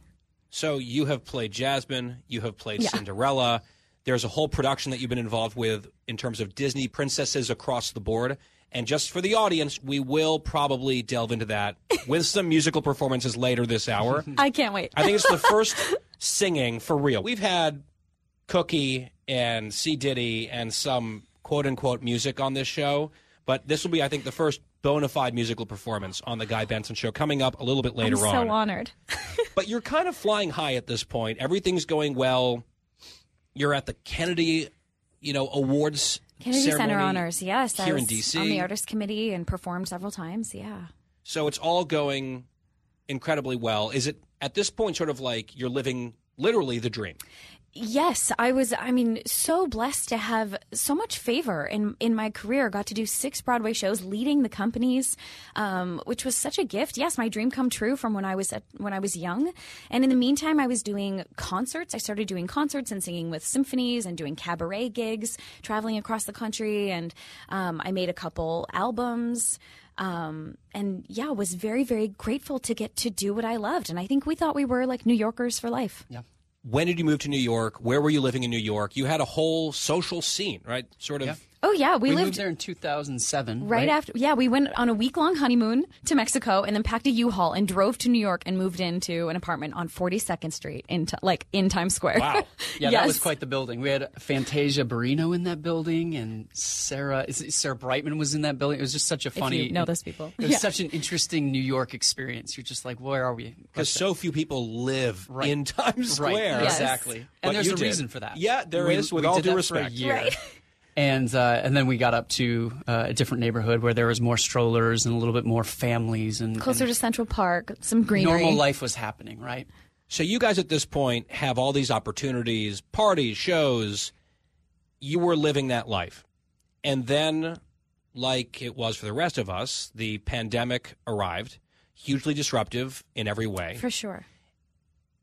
So you have played Jasmine, you have played Yeah. Cinderella. There's a whole production that you've been involved with in terms of Disney princesses across the board. And just for the audience, we will probably delve into that with some musical performances later this hour. [laughs] I can't wait. I think it's the first singing for real. We've had Cookie and C. Diddy and some quote unquote music on this show, but this will be, I think, the first bona fide musical performance on the Guy Benson show coming up a little bit later on. I'm so on. honored. [laughs] but you're kind of flying high at this point. Everything's going well. You're at the Kennedy, you know, awards Kennedy Center Honors, yes. Here in DC. On the artist committee and performed several times, yeah. So it's all going incredibly well. Is it at this point sort of like you're living literally the dream? Yes, I was. I mean, so blessed to have so much favor in in my career. Got to do six Broadway shows, leading the companies, um, which was such a gift. Yes, my dream come true from when I was at, when I was young. And in the meantime, I was doing concerts. I started doing concerts and singing with symphonies and doing cabaret gigs, traveling across the country. And um, I made a couple albums. Um, and yeah, was very, very grateful to get to do what I loved. And I think we thought we were like New Yorkers for life. Yeah. When did you move to New York? Where were you living in New York? You had a whole social scene, right? Sort of. Oh yeah, we, We, lived moved there in 2007. right, after. Yeah, we went on a week long honeymoon to Mexico and then packed a U-Haul and drove to New York and moved into an apartment on 42nd Street in t- like in Times Square. Wow. [laughs] Yeah, Yes. that was quite the building. We had Fantasia Barrino in that building, and Sarah is it Sarah Brightman was in that building. It was just such a If you funny. know those people. It was Yeah. such an interesting New York experience. You're just like, where are we? Because so few people live Right. in Times Right, Square. exactly. But And there's a did. reason for that. Yeah, there We- is. With all due that for a respect, year. And uh, and then we got up to uh, a different neighborhood where there was more strollers and a little bit more families and, Closer and to Central Park, some greenery. normal life was happening. Right. So you guys at this point have all these opportunities, parties, shows. You were living that life. And then, like it was for the rest of us, the pandemic arrived, hugely disruptive in every way. For sure.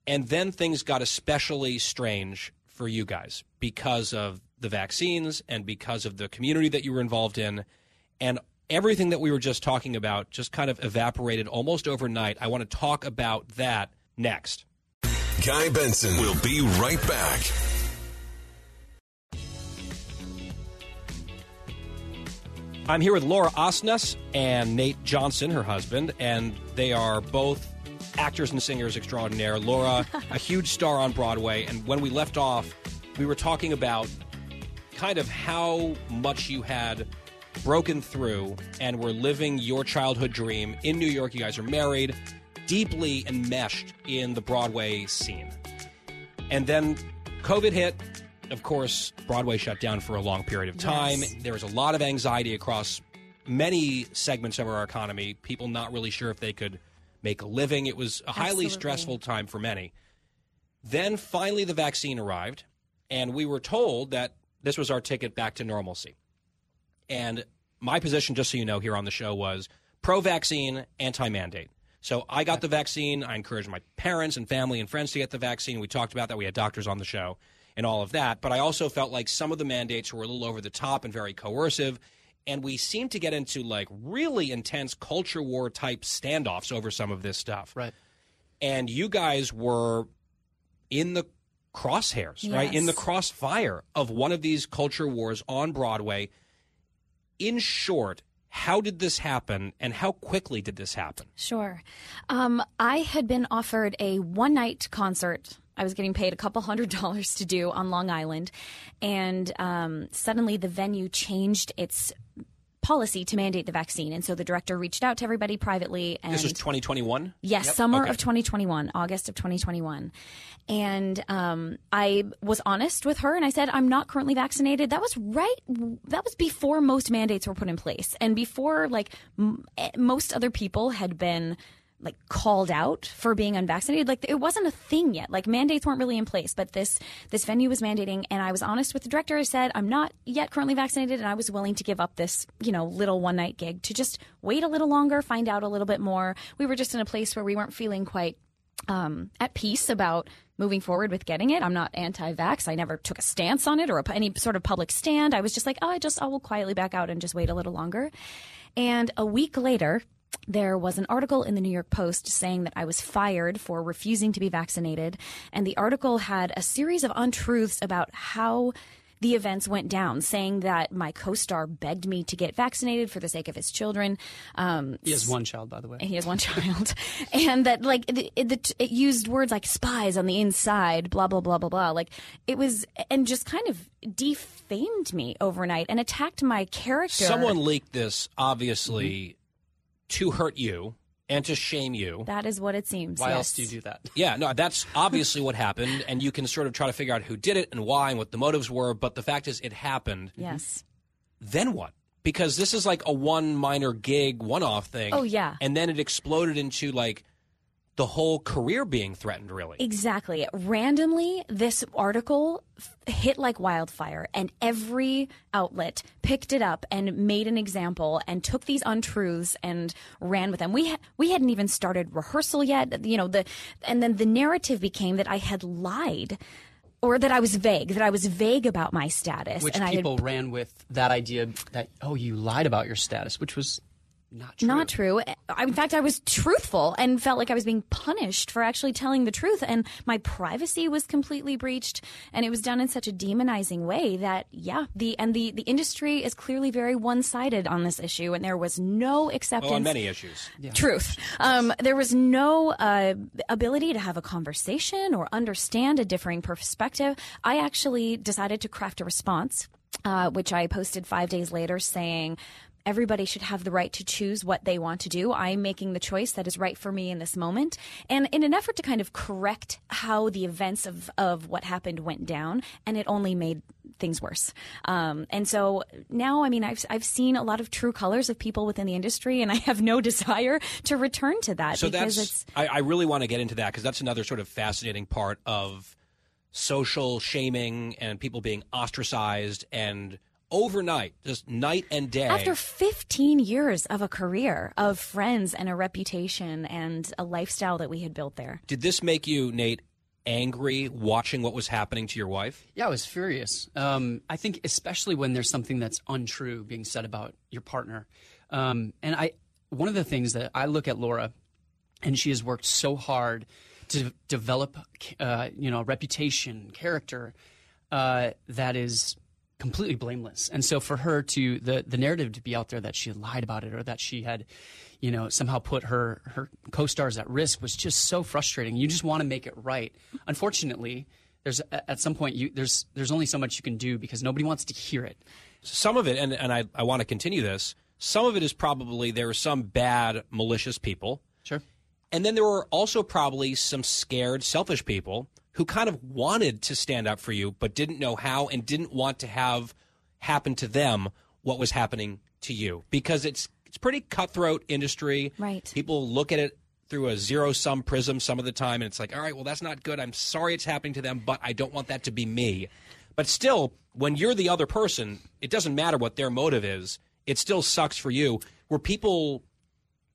And then things got especially strange for you guys because of the vaccines and because of the community that you were involved in. And everything that we were just talking about just kind of evaporated almost overnight. I want to talk about that next. Guy Benson will be right back. I'm here with Laura Osnes and Nate Johnson, her husband, and they are both actors and singers extraordinaire. Laura, [laughs] a huge star on Broadway, and when we left off, we were talking about kind of how much you had broken through and were living your childhood dream in New York. You guys are married, deeply enmeshed in the Broadway scene. And then COVID hit. Of course, Broadway shut down for a long period of time. Yes. There was a lot of anxiety across many segments of our economy. People not really sure if they could make a living. It was a highly Absolutely. stressful time for many. Then finally, the vaccine arrived, and we were told that this was our ticket back to normalcy. And my position, just so you know, here on the show was pro vaccine, anti mandate. So I got the vaccine. I encouraged my parents and family and friends to get the vaccine. We talked about that. We had doctors on the show and all of that. But I also felt like some of the mandates were a little over the top and very coercive. And we seemed to get into like really intense culture war type standoffs over some of this stuff. Right. And you guys were in the crosshairs, right? In the crossfire of one of these culture wars on Broadway. In short, how did this happen and how quickly did this happen? Sure. Um, I had been offered a one night concert. I was getting paid a couple hundred [laughs] dollars to do on Long Island. And um, suddenly the venue changed its policy to mandate the vaccine. And so the director reached out to everybody privately. And this was 2021? Yes, summer of 2021, August of 2021. And um, I was honest with her and I said, I'm not currently vaccinated. That was right. That was before most mandates were put in place and before like m- eh, most other people had been like called out for being unvaccinated. Like it wasn't a thing yet. Like mandates weren't really in place, but this this venue was mandating, and I was honest with the director. I said I'm not yet currently vaccinated, and I was willing to give up this you know little one night gig to just wait a little longer, find out a little bit more. We were just in a place where we weren't feeling quite um, at peace about moving forward with getting it. I'm not anti-vax. I never took a stance on it or a, any sort of public stand. I was just like, oh, I just I will quietly back out and just wait a little longer. And a week later, there was an article in the New York Post saying that I was fired for refusing to be vaccinated. And the article had a series of untruths about how the events went down, saying that my co-star begged me to get vaccinated for the sake of his children. Um, He has one child, by the way. he has one child, [laughs] and that like it, it, it used words like spies on the inside, blah blah blah blah blah. Like it was, and just kind of defamed me overnight and attacked my character. Someone leaked this, obviously, Mm-hmm. To hurt you and to shame you. That is what it seems. Why yes. else do you do that? Yeah, no, that's obviously what happened, and you can sort of try to figure out who did it and why and what the motives were. But the fact is, it happened. Yes. Then what? Because this is like a one minor gig, one off thing. Oh, yeah. And then it exploded into like the whole career being threatened, really. Exactly. Randomly, this article f- hit like wildfire, and every outlet picked it up and made an example and took these untruths and ran with them. We ha- we hadn't even started rehearsal yet, you know. The and then the narrative became that I had lied. Or that I was vague, that I was vague about my status, Which and I had people ran with that idea that oh, you lied about your status, which was not true. Not true. In fact, I was truthful and felt like I was being punished for actually telling the truth. And my privacy was completely breached. And it was done in such a demonizing way that, yeah, the and the, the industry is clearly very one sided on this issue. And there was no acceptance. Oh, on many issues. Truth. Um, there was no uh, ability to have a conversation or understand a differing perspective. I actually decided to craft a response, uh, which I posted five days later saying, Everybody should have the right to choose what they want to do. I'm making the choice that is right for me in this moment. And in an effort to kind of correct how the events of, of what happened went down, and it only made things worse. Um, and so now, I mean, I've, I've seen a lot of true colors of people within the industry, and I have no [laughs] desire to return to that So because that's, it's I, I really want to get into that because that's another sort of fascinating part of social shaming and people being ostracized and overnight, just night and day. after 15 years of a career of friends and a reputation and a lifestyle that we had built there. Did this make you, Nate, angry watching what was happening to your wife? Yeah, I was furious. Um, I think especially when there's something that's untrue being said about your partner. Um, and I, one of the things that I look at Laura, and she has worked so hard to develop, uh, you know, a reputation, character uh, that is completely blameless. And so for her to the the narrative to be out there that she had lied about it or that she had, you know, somehow put her her co-stars at risk was just so frustrating. You just want to make it right. Unfortunately, there's at some point you there's there's only so much you can do because nobody wants to hear it. Some of it, and, and I, I want to continue this, some of it is probably there are some bad, malicious people. Sure. And then there were also probably some scared, selfish people who kind of wanted to stand up for you, but didn't know how and didn't want to have happen to them what was happening to you. Because it's it's pretty cutthroat industry. Right. People look at it through a zero sum prism some of the time and it's like, all right, well that's not good. I'm sorry it's happening to them, but I don't want that to be me. But still, when you're the other person, it doesn't matter what their motive is. It still sucks for you. Were people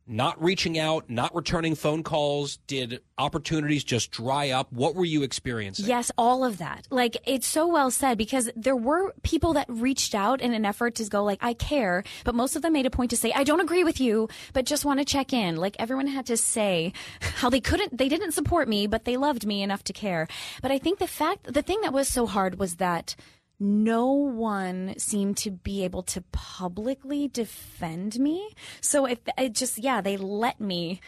not reaching out, not returning phone calls? Did opportunities just dry up? What were you experiencing? Yes, all of that. Like it's so well said because there were people that reached out in an effort to go like I care, but most of them made a point to say I don't agree with you, but just want to check in. Like everyone had to say [laughs] how they couldn't they didn't support me, but they loved me enough to care. But I think the fact the thing that was so hard was that no one seemed to be able to publicly defend me. So if it just yeah, they let me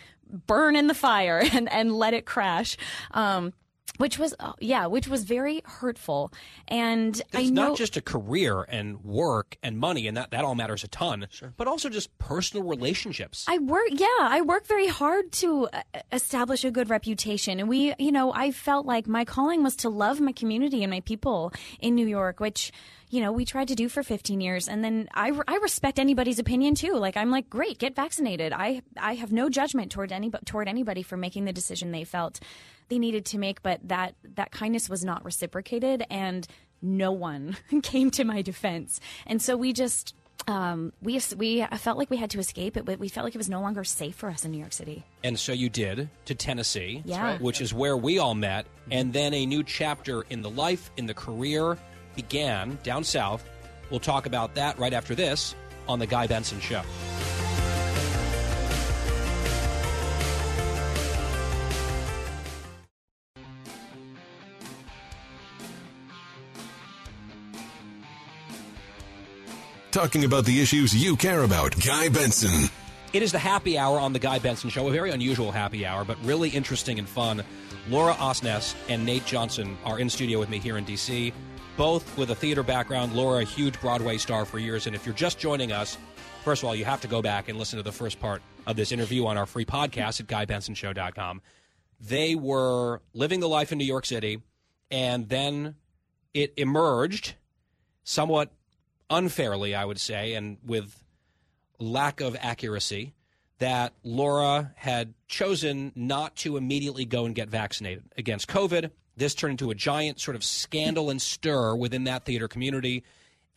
burn in the fire [laughs] and and let it crash. Um which was uh, yeah, which was very hurtful. And I It's know not just a career and work and money, and that, that all matters a ton, but also just personal relationships. I work, yeah, I work very hard to uh, establish a good reputation. And we, you know, I felt like my calling was to love my community and my people in New York, which, you know, we tried to do for 15 years. And then I, I respect anybody's opinion too. Like, I'm like, great, get vaccinated. I, I have no judgment toward any, toward anybody for making the decision they felt they needed to make, but that, that kindness was not reciprocated and no one [laughs] came to my defense. And so we just, um, we we felt like we had to escape it, but we felt like it was no longer safe for us in New York City. And so you did to Tennessee, Yeah. right. which is where we all met. And then a new chapter in the life, in the career began down south. We'll talk about that right after this on The Guy Benson Show. Talking about the issues you care about. Guy Benson. It is the happy hour on the Guy Benson Show, a very unusual happy hour, but really interesting and fun. Laura Osnes and Nate Johnson are in studio with me here in D.C., both with a theater background. Laura, a huge Broadway star for years. And if you're just joining us, first of all, you have to go back and listen to the first part of this interview on our free podcast at GuyBensonShow.com. They were living the life in New York City, and then it emerged somewhat unfairly, I would say, and with lack of accuracy that Laura had chosen not to immediately go and get vaccinated against COVID. This turned into a giant sort of scandal and stir within that theater community.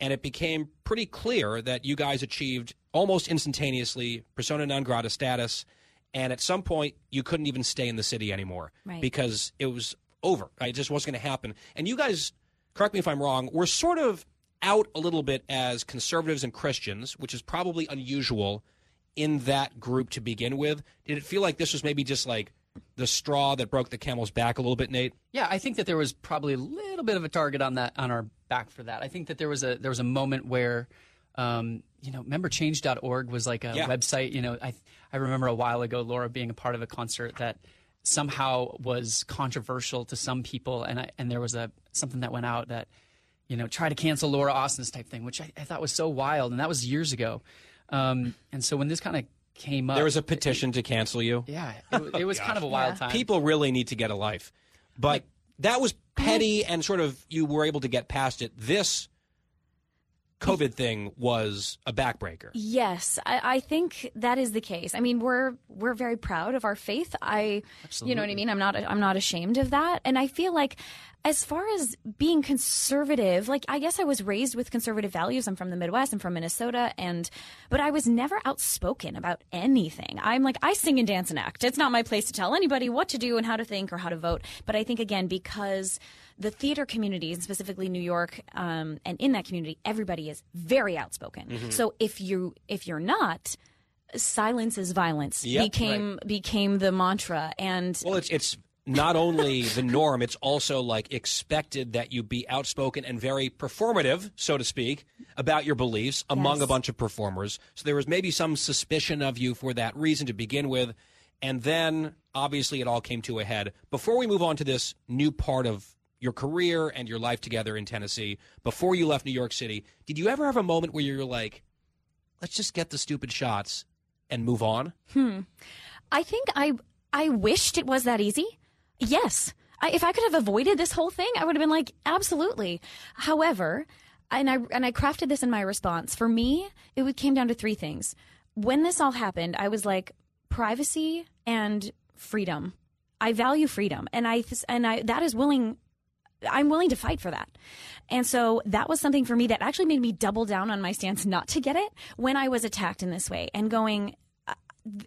And it became pretty clear that you guys achieved almost instantaneously persona non grata status. And at some point, you couldn't even stay in the city anymore Right. because it was over. It just wasn't going to happen. And you guys, correct me if I'm wrong, were sort of out a little bit as conservatives and Christians, which is probably unusual in that group to begin with. Did it feel like this was maybe just like the straw that broke the camel's back a little bit, Nate? Yeah, I think that there was probably a little bit of a target on that on our back for that. I think that there was a there was a moment where, um, you know, remember Change.org was like a Yeah. website. You know, I I remember a while ago Laura being a part of a concert that somehow was controversial to some people, and I, and there was a something that went out that you know try to cancel Laura Osnes type thing, which I, I thought was so wild, and that was years ago. Um, and so when this kind of came up, There was a petition to cancel you. yeah, it, it was kind of a [laughs] wild time. People really need to get a life. But that was petty and sort of you were able to get past it. This COVID thing was a backbreaker. Yes, I, I think that is the case. I mean, we're we're very proud of our faith. I, you know what I mean. I'm not I'm not ashamed of that, and I feel like, as far as being conservative, like I guess I was raised with conservative values. I'm from the Midwest. I'm from Minnesota, and but I was never outspoken about anything. I'm like I sing and dance and act. It's not my place to tell anybody what to do and how to think or how to vote. But I think again because the theater community, and specifically New York, um, and in that community, everybody is very outspoken. Mhm. So if you if you're not, silence is violence Yep, became became the mantra, and Well, it's it's not only the norm; it's also like expected that you be outspoken and very performative, so to speak, about your beliefs among Yes. a bunch of performers. So there was maybe some suspicion of you for that reason to begin with, and then obviously it all came to a head. Before we move on to this new part of your career and your life together in Tennessee, before you left New York City, did you ever have a moment where you're like, "Let's just get the stupid shots and move on"? Hmm. I think I I wished it was that easy. Yes. I, if I could have avoided this whole thing, I would have been like, absolutely. However, and I and I crafted this in my response. For me, it would- came down to three things. When this all happened, I was like, privacy and freedom. I value freedom, and I and I that is willing. I'm willing to fight for that. And so that was something for me that actually made me double down on my stance not to get it when I was attacked in this way and going, uh,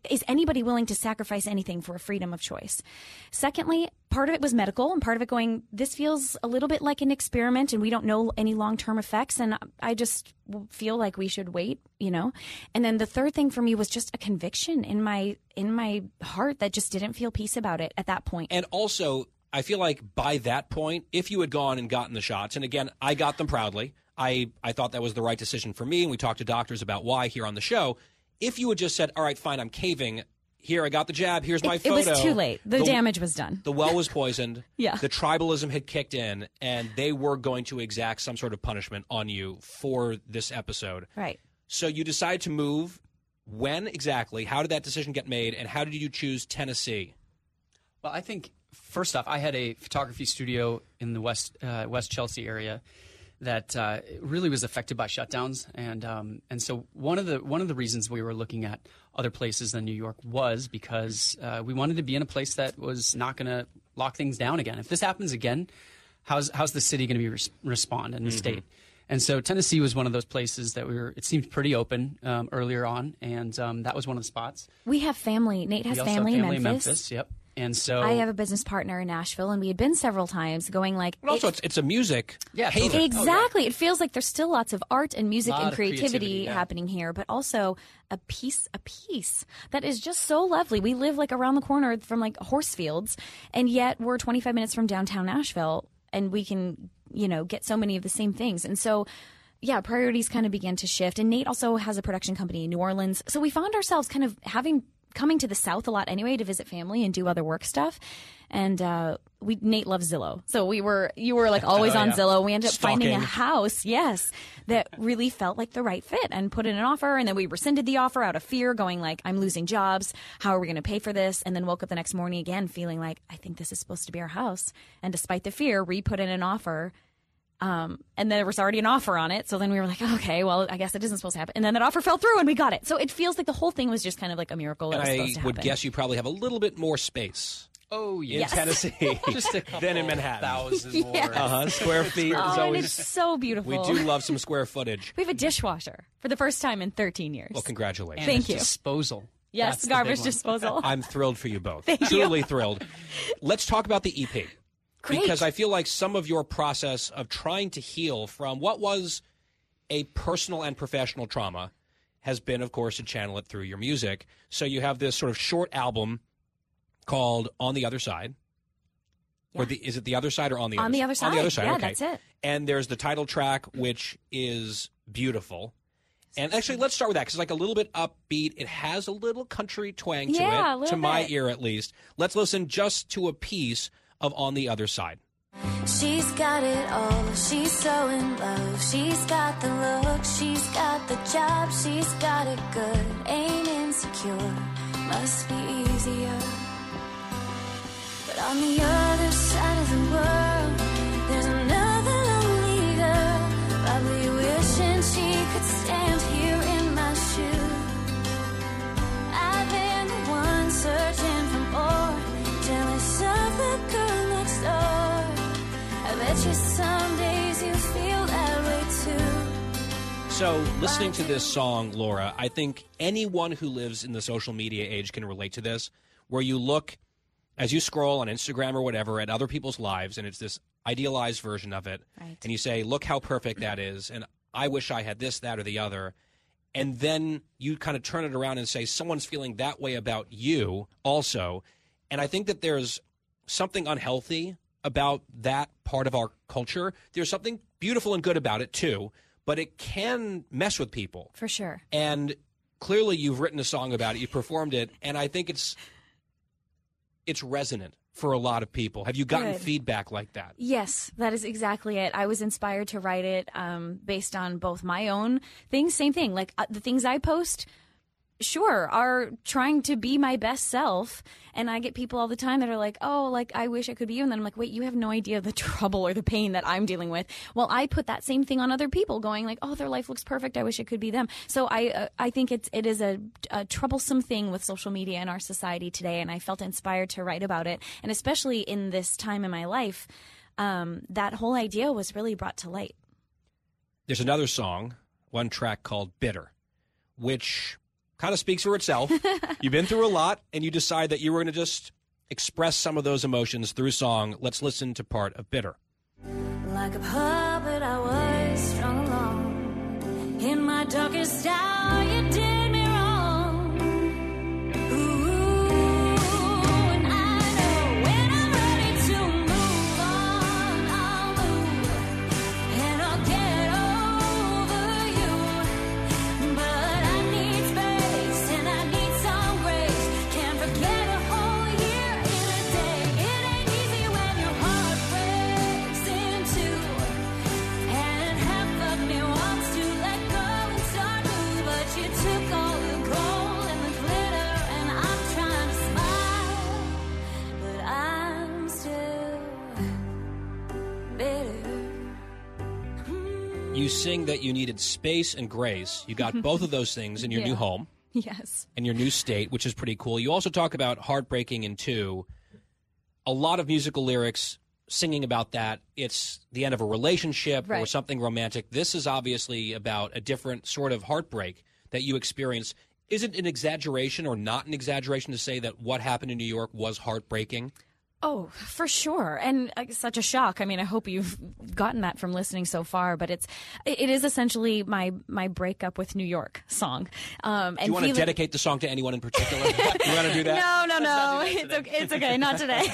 is anybody willing to sacrifice anything for a freedom of choice? Secondly, part of it was medical and part of it going, this feels a little bit like an experiment and we don't know any long term effects. And I just feel like we should wait, you know? And then the third thing for me was just a conviction in my, in my heart that just didn't feel peace about it at that point. And also, I feel like by that point, if you had gone and gotten the shots, and again, I got them proudly. I, I thought that was the right decision for me, and we talked to doctors about why here on the show. If you had just said, "All right, fine, I'm caving. Here, I got the jab. Here's my It- photo." it was too late. The damage was done. The well was poisoned. [laughs] Yeah. The tribalism had kicked in, and they were going to exact some sort of punishment on you for this episode. Right. So you decided to move. When exactly? How did that decision get made? And how did you choose Tennessee? Well, I think first off, I had a photography studio in the West uh, West Chelsea area that uh, really was affected by shutdowns, and um, and so one of the one of the reasons we were looking at other places than New York was because uh, we wanted to be in a place that was not going to lock things down again. If this happens again, how's how's the city going to be res- respond and the Mm-hmm. state? And so Tennessee was one of those places that we were. It seemed pretty open um, earlier on, and um, that was one of the spots. We have family. Nate has we also family, have in Memphis. Memphis. Yep. And so I have a business partner in Nashville, and we had been several times going like. But also, it's, it's a music Yeah, haven. totally. Exactly. Oh, it feels like there's still lots of art and music and creativity, creativity, yeah. happening here, but also a piece, a piece that is just so lovely. We live like around the corner from like horse fields, and yet we're 25 minutes from downtown Nashville, and we can, you know, get so many of the same things. And so, yeah, priorities kind of began to shift. And Nate also has a production company in New Orleans. So we found ourselves kind of having coming to the South a lot anyway to visit family and do other work stuff. And uh, we Nate loves Zillow, so we were you were like [laughs] always Oh, on yeah. Zillow. We ended up finding a house, yes, that really felt like the right fit, and put in an offer. And then we rescinded the offer out of fear, going like, "I'm losing jobs. How are we going to pay for this?" And then woke up the next morning again, feeling like, "I think this is supposed to be our house." And despite the fear, re-put in an offer um, and then there was already an offer on it. So then we were like, okay, well, I guess it isn't supposed to happen. And then that offer fell through and we got it. So it feels like the whole thing was just kind of like a miracle. It And was I to would happen. guess you probably have a little bit more space oh yeah. in yes, Tennessee [laughs] just a couple than in Manhattan. thousand [laughs] more. Yes. Uh-huh. Square feet Oh, is and always. it's so beautiful. We do love some square footage. We have a dishwasher for the first time in 13 years. Well, congratulations. And Thank you. Disposal. yes, That's garbage disposal. I'm thrilled for you both. Thank you. Truly thrilled. Let's talk about the EP. Great. Because I feel like some of your process of trying to heal from what was a personal and professional trauma has been, of course, to channel it through your music. So you have this sort of short album called On the Other Side. Or the, is it the other side or on the On other the side? On the other side. Yeah, okay. that's it. And there's the title track, which is beautiful. And actually, let's start with that because it's like a little bit upbeat. It has a little country twang to Yeah, it, to my ear at least. Let's listen just to a piece of On the Other Side. She's got it all. She's so in love. She's got the look. She's got the job. She's got it good. Ain't insecure. Must be easier. But on the other side of the world, So, listening to this song, Laura, I think anyone who lives in the social media age can relate to this, where you look as you scroll on Instagram or whatever at other people's lives, and it's this idealized version of it, Right. and you say, "Look how perfect that is," and I wish I had this, that, or the other. And then you kind of turn it around and say, someone's feeling that way about you also. And I think that there's something unhealthy about that part of our culture. There's something beautiful and good about it too, but it can mess with people. For sure. And clearly you've written a song about it, you performed it, and I think it's it's resonant for a lot of people. Have you gotten Good. feedback like that? Yes, that is exactly it. I was inspired to write it um, based on both my own things, same thing. Like uh, the things I post, sure, are trying to be my best self. And I get people all the time that are like, oh, like, I wish I could be you. And then I'm like, wait, you have no idea the [laughs] trouble or the pain that I'm dealing with. Well, I put that same thing on other people going like, oh, their life looks perfect. I wish it could be them. So I, uh, I think it's, it is a, a troublesome thing with social media in our society today. And I felt inspired to write about it. And especially in this time in my life, um, that whole idea was really brought to light. There's another song, one track called Bitter, which kind of speaks for itself. [laughs] You've been through a lot, and you decide that you were going to just express some of those emotions through song. Let's listen to part of Bitter. Like a puppet, I was strung along. In my darkest hour, you did sing that you needed space and grace. You got [laughs] both of those things in your Yeah. new home Yes. and your new state, which is pretty cool. You also talk about heartbreaking in two. A lot of musical lyrics singing about that. It's the end of a relationship or something romantic. This is obviously about a different sort of heartbreak that you experience. Is it an exaggeration or not an exaggeration to say that what happened in New York was heartbreaking? Oh, for sure, and uh, such a shock. I mean, I hope you've gotten that from listening so far. But it's it is essentially my my breakup with New York song. Um, Do you want to dedicate the song to anyone in particular? [laughs] you want to do that? No, no, no. It's okay. It's okay. Not today. [laughs]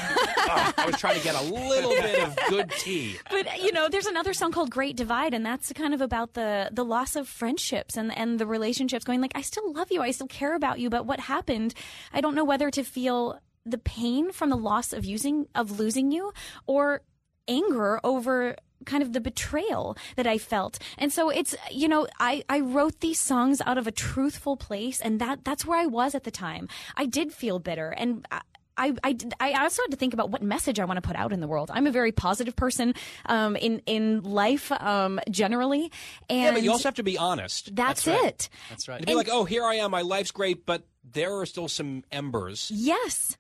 Oh, I was trying to get a little bit of good tea. [laughs] but you know, there's another song called Great Divide, and that's kind of about the the loss of friendships and and the relationships. Going like, I still love you, I still care about you, but what happened? I don't know whether to feel the pain from the loss of using of losing you, or anger over kind of the betrayal that I felt. And so it's you know I I wrote these songs out of a truthful place and that that's where I was at the time. I did feel bitter and I, I, I, did- I also had to think about what message I want to put out in the world. I'm a very positive person um, in in life um, generally, and yeah, but you also have to be honest. that's, right. it. That's right. To be like, oh, here I am, my life's great, but there are still some embers, Yes.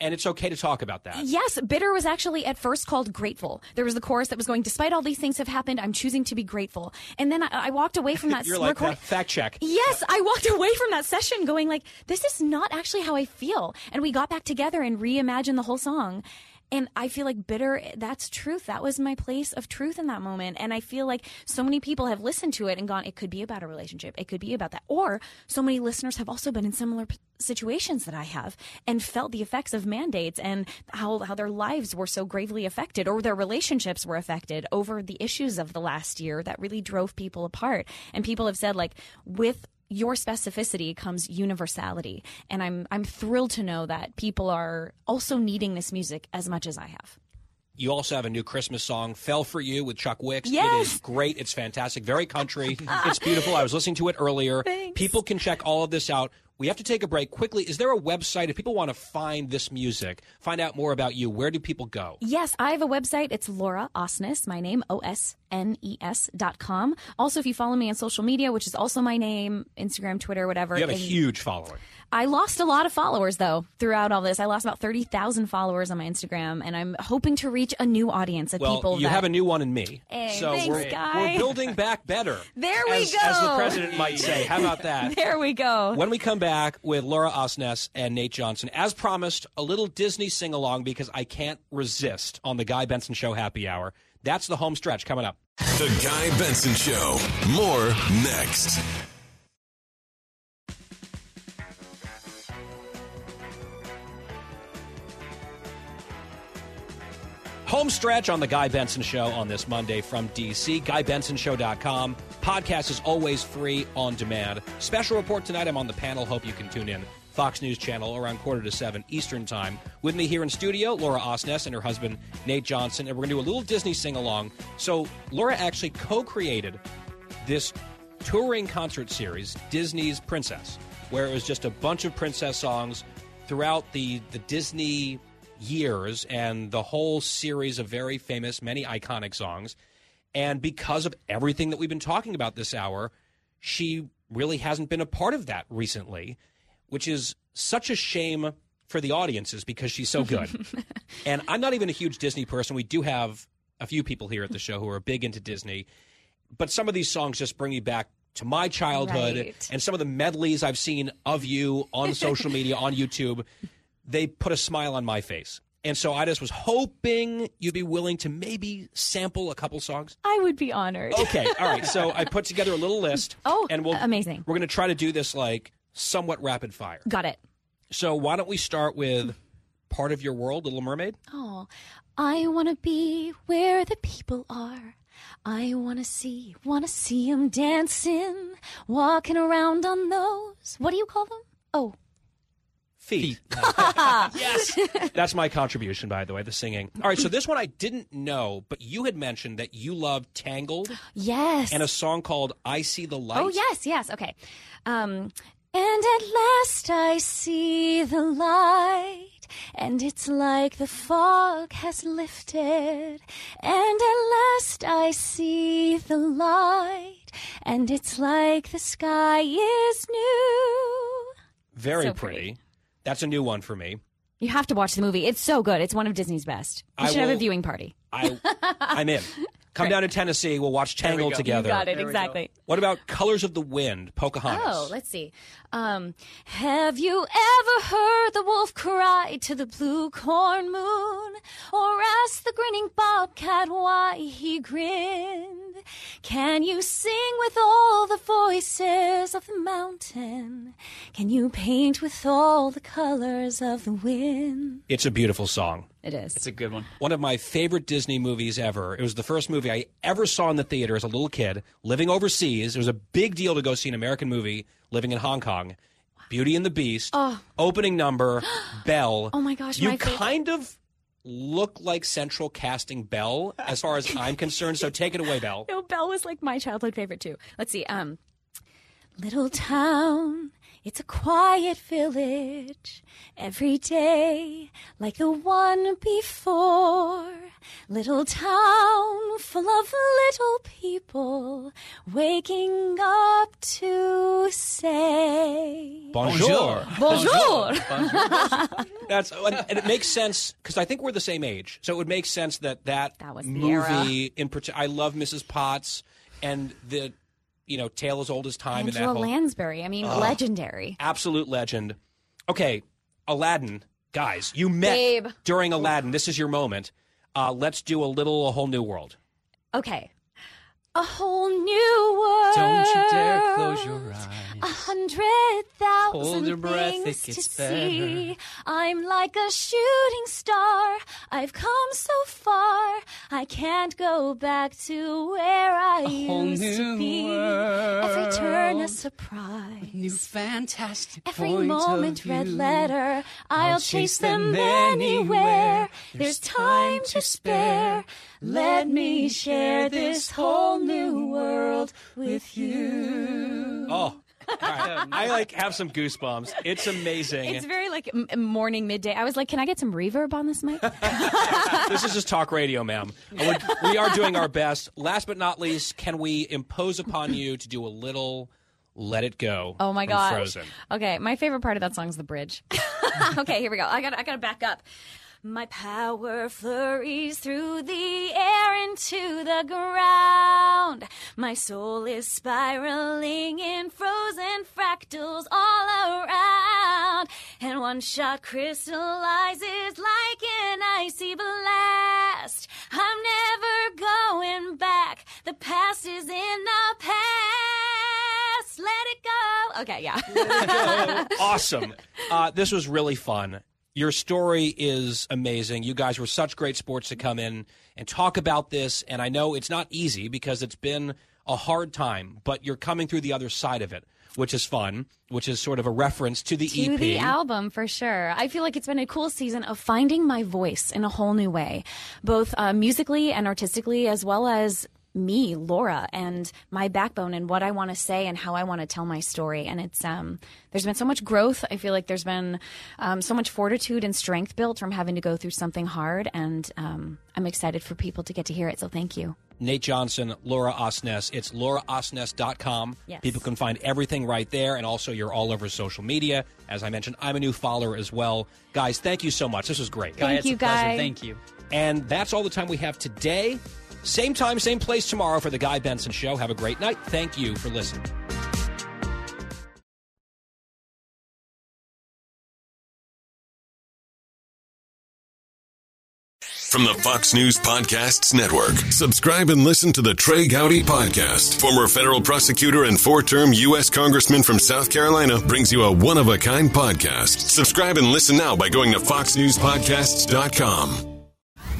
And it's okay to talk about that. Yes, bitter was actually at first called grateful. There was the chorus that was going, despite all these things have happened, I'm choosing to be grateful. And then I, I walked away from [laughs] that You're like, recording. uh, fact check. Yes, I walked [laughs] away from that session going like, this is not actually how I feel. And we got back together and reimagined the whole song. And I feel like bitter, that's truth. That was my place of truth in that moment. And I feel like so many people have listened to it and gone, it could be about a relationship. It could be about that. Or so many listeners have also been in similar situations that I have and felt the effects of mandates and how, how their lives were so gravely affected or their relationships were affected over the issues of the last year that really drove people apart. And people have said like, with your specificity comes universality and i'm i'm thrilled to know that people are also needing this music as much as i have You also have a new Christmas song, "Fell for You" with Chuck Wicks. It Yes. is great. It's fantastic. Very country. it's beautiful. I was listening to it earlier. [laughs] Thanks. People can check all of this out. We have to take a break quickly. Is there a website if people want to find this music, find out more about you? Where do people go? yes i have a website it's laura osnes my name o-s-n-e-s E dot com also if you follow me on social media which is also my name instagram twitter whatever You have a huge following. I lost a lot of followers though throughout all this. I lost about thirty thousand followers on my Instagram, and I'm hoping to reach a new audience of Well, people. you that, have a new one in me. Hey, so thanks, we're, we're building back better. [laughs] There we as, As the president might say. How about that? [laughs] There we go. When we come back with Laura Osnes and Nate Johnson, as promised, a little Disney sing along because I can't resist on the Guy Benson Show happy hour. That's the home stretch coming up. The Guy Benson Show. More next. Home stretch on the Guy Benson Show on this Monday from DC. GuyBensonShow.com. Podcast is always free on demand. Special report tonight. I'm on the panel. Hope you can tune in. Fox News Channel around quarter to seven Eastern Time. With me here in studio, Laura Osnes and her husband, Nate Johnson. And we're going to do a little Disney sing along. So, Laura actually co created this touring concert series, Disney's Princess, where it was just a bunch of princess songs throughout the, the Disney years and the whole series of very famous, many iconic songs. And because of everything that we've been talking about this hour, she really hasn't been a part of that recently, which is such a shame for the audiences because she's so good. [laughs] and I'm not even a huge Disney person. We do have a few people here at the show who are big into Disney, but some of these songs just bring me back to my childhood Right. and some of the medleys I've seen of you on social media, on YouTube, they put a smile on my face. And so I just was hoping you'd be willing to maybe sample a couple songs. I would be honored. Okay, all right. So I put together a little list. [laughs] Oh, and we'll, amazing. We're going to try to do this like somewhat rapid fire. Got it. So why don't we start with Part of Your World, Little Mermaid? Oh, I want to be where the people are. I want to see, want to see them dancing, walking around on those. What do you call them? Oh, Feet. [laughs] yes. [laughs] That's my contribution, by the way, the singing. All right, so this one I didn't know, but you had mentioned that you love Tangled yes. and a song called I See the Light. Oh, yes, yes. Okay. Um, and at last I see the light. and it's like the fog has lifted, and at last I see the light, and it's like the sky is new. Very So pretty. pretty. That's a new one for me. You have to watch the movie. It's so good. It's one of Disney's best. You I should have a viewing party. I, I'm in. Come down to Tennessee. We'll watch There Tangled go. together. You got it, There we go. exactly. What about Colors of the Wind, Pocahontas? Oh, let's see. Um, have you ever heard the wolf cry to the blue corn moon? Or ask the grinning bobcat why he grinned? Can you sing with all the voices of the mountain? Can you paint with all the colors of the wind? It's a beautiful song. It is. It's a good one. One of my favorite Disney movies ever. It was the first movie I ever saw in the theater as a little kid, living overseas. It was a big deal to go see an American movie living in Hong Kong. Beauty and the Beast. Oh. Opening number, [gasps] Belle. Oh my gosh, You my favorite- kind of look like Central casting Belle as far as I'm concerned, so take it away, Belle. [laughs] No, Belle was like my childhood favorite too. Let's see. Um, little town, it's a quiet village. Every day, like the one before. Little town full of little people waking up to say Bonjour. Bonjour. That's and and it makes sense because I think we're the same age, so it would make sense that that, that was the movie era. in particular. I love Mrs. Potts and the you know tale as old as time Angela whole Lansbury. I mean, Ugh. legendary. absolute legend. Okay, Aladdin, guys, you met Babe. during Aladdin. This is your moment. Uh, let's do a little a whole new world. Okay. A whole new world. Don't you dare close your eyes. A hundred thousand Hold your breath, it things gets to see. I'm like a shooting star. I've come so far. I can't go back to where I whole used to new be. Every turn a world. surprise. New fantastic Every moment, red letter. I'll, chase them anywhere. There's time to spare. Let me share this whole new world with you. Oh, all right. I like have some goosebumps. It's amazing. It's very like m- morning, midday. I was like, can I get some reverb on this mic? [laughs] this is just talk radio, ma'am. We we are doing our best. Last but not least, can we impose upon you to do a little "Let It Go"? Oh my from gosh. Frozen. Okay, my favorite part of that song is the bridge. [laughs] okay, here we go. I got I got to back up. My power flurries through the air into the ground. My soul is spiraling in frozen fractals all around. And one shot crystallizes like an icy blast. I'm never going back. The past is in the past. Let it go. Okay, yeah. [laughs] awesome. Uh, this was really fun. Your story is amazing. You guys were such great sports to come in and talk about this. And I know it's not easy because it's been a hard time, but you're coming through the other side of it, which is fun, which is sort of a reference to the to EP. the album for sure. I feel like it's been a cool season of finding my voice in a whole new way, both uh, musically and artistically, as well as me, Laura, and my backbone and what I want to say and how I want to tell my story. And it's um, there's been so much growth. I feel like there's been um, so much fortitude and strength built from having to go through something hard, and um, I'm excited for people to get to hear it. So thank you. Nate Johnson, Laura Osnes. It's lauraosnes.com. Yes. People can find everything right there. And also, you're all over social media. As I mentioned, I'm a new follower as well. Guys, thank you so much. This was great. Guy, Thank it's you, pleasure. Guy. Thank you. And that's all the time we have today. Same time, same place tomorrow for The Guy Benson Show. Have a great night. Thank you for listening. From the Fox News Podcasts Network, subscribe and listen to the Trey Gowdy Podcast. Former federal prosecutor and four term U.S. Congressman from South Carolina brings you a one of a kind podcast. Subscribe and listen now by going to FoxNewsPodcasts.com.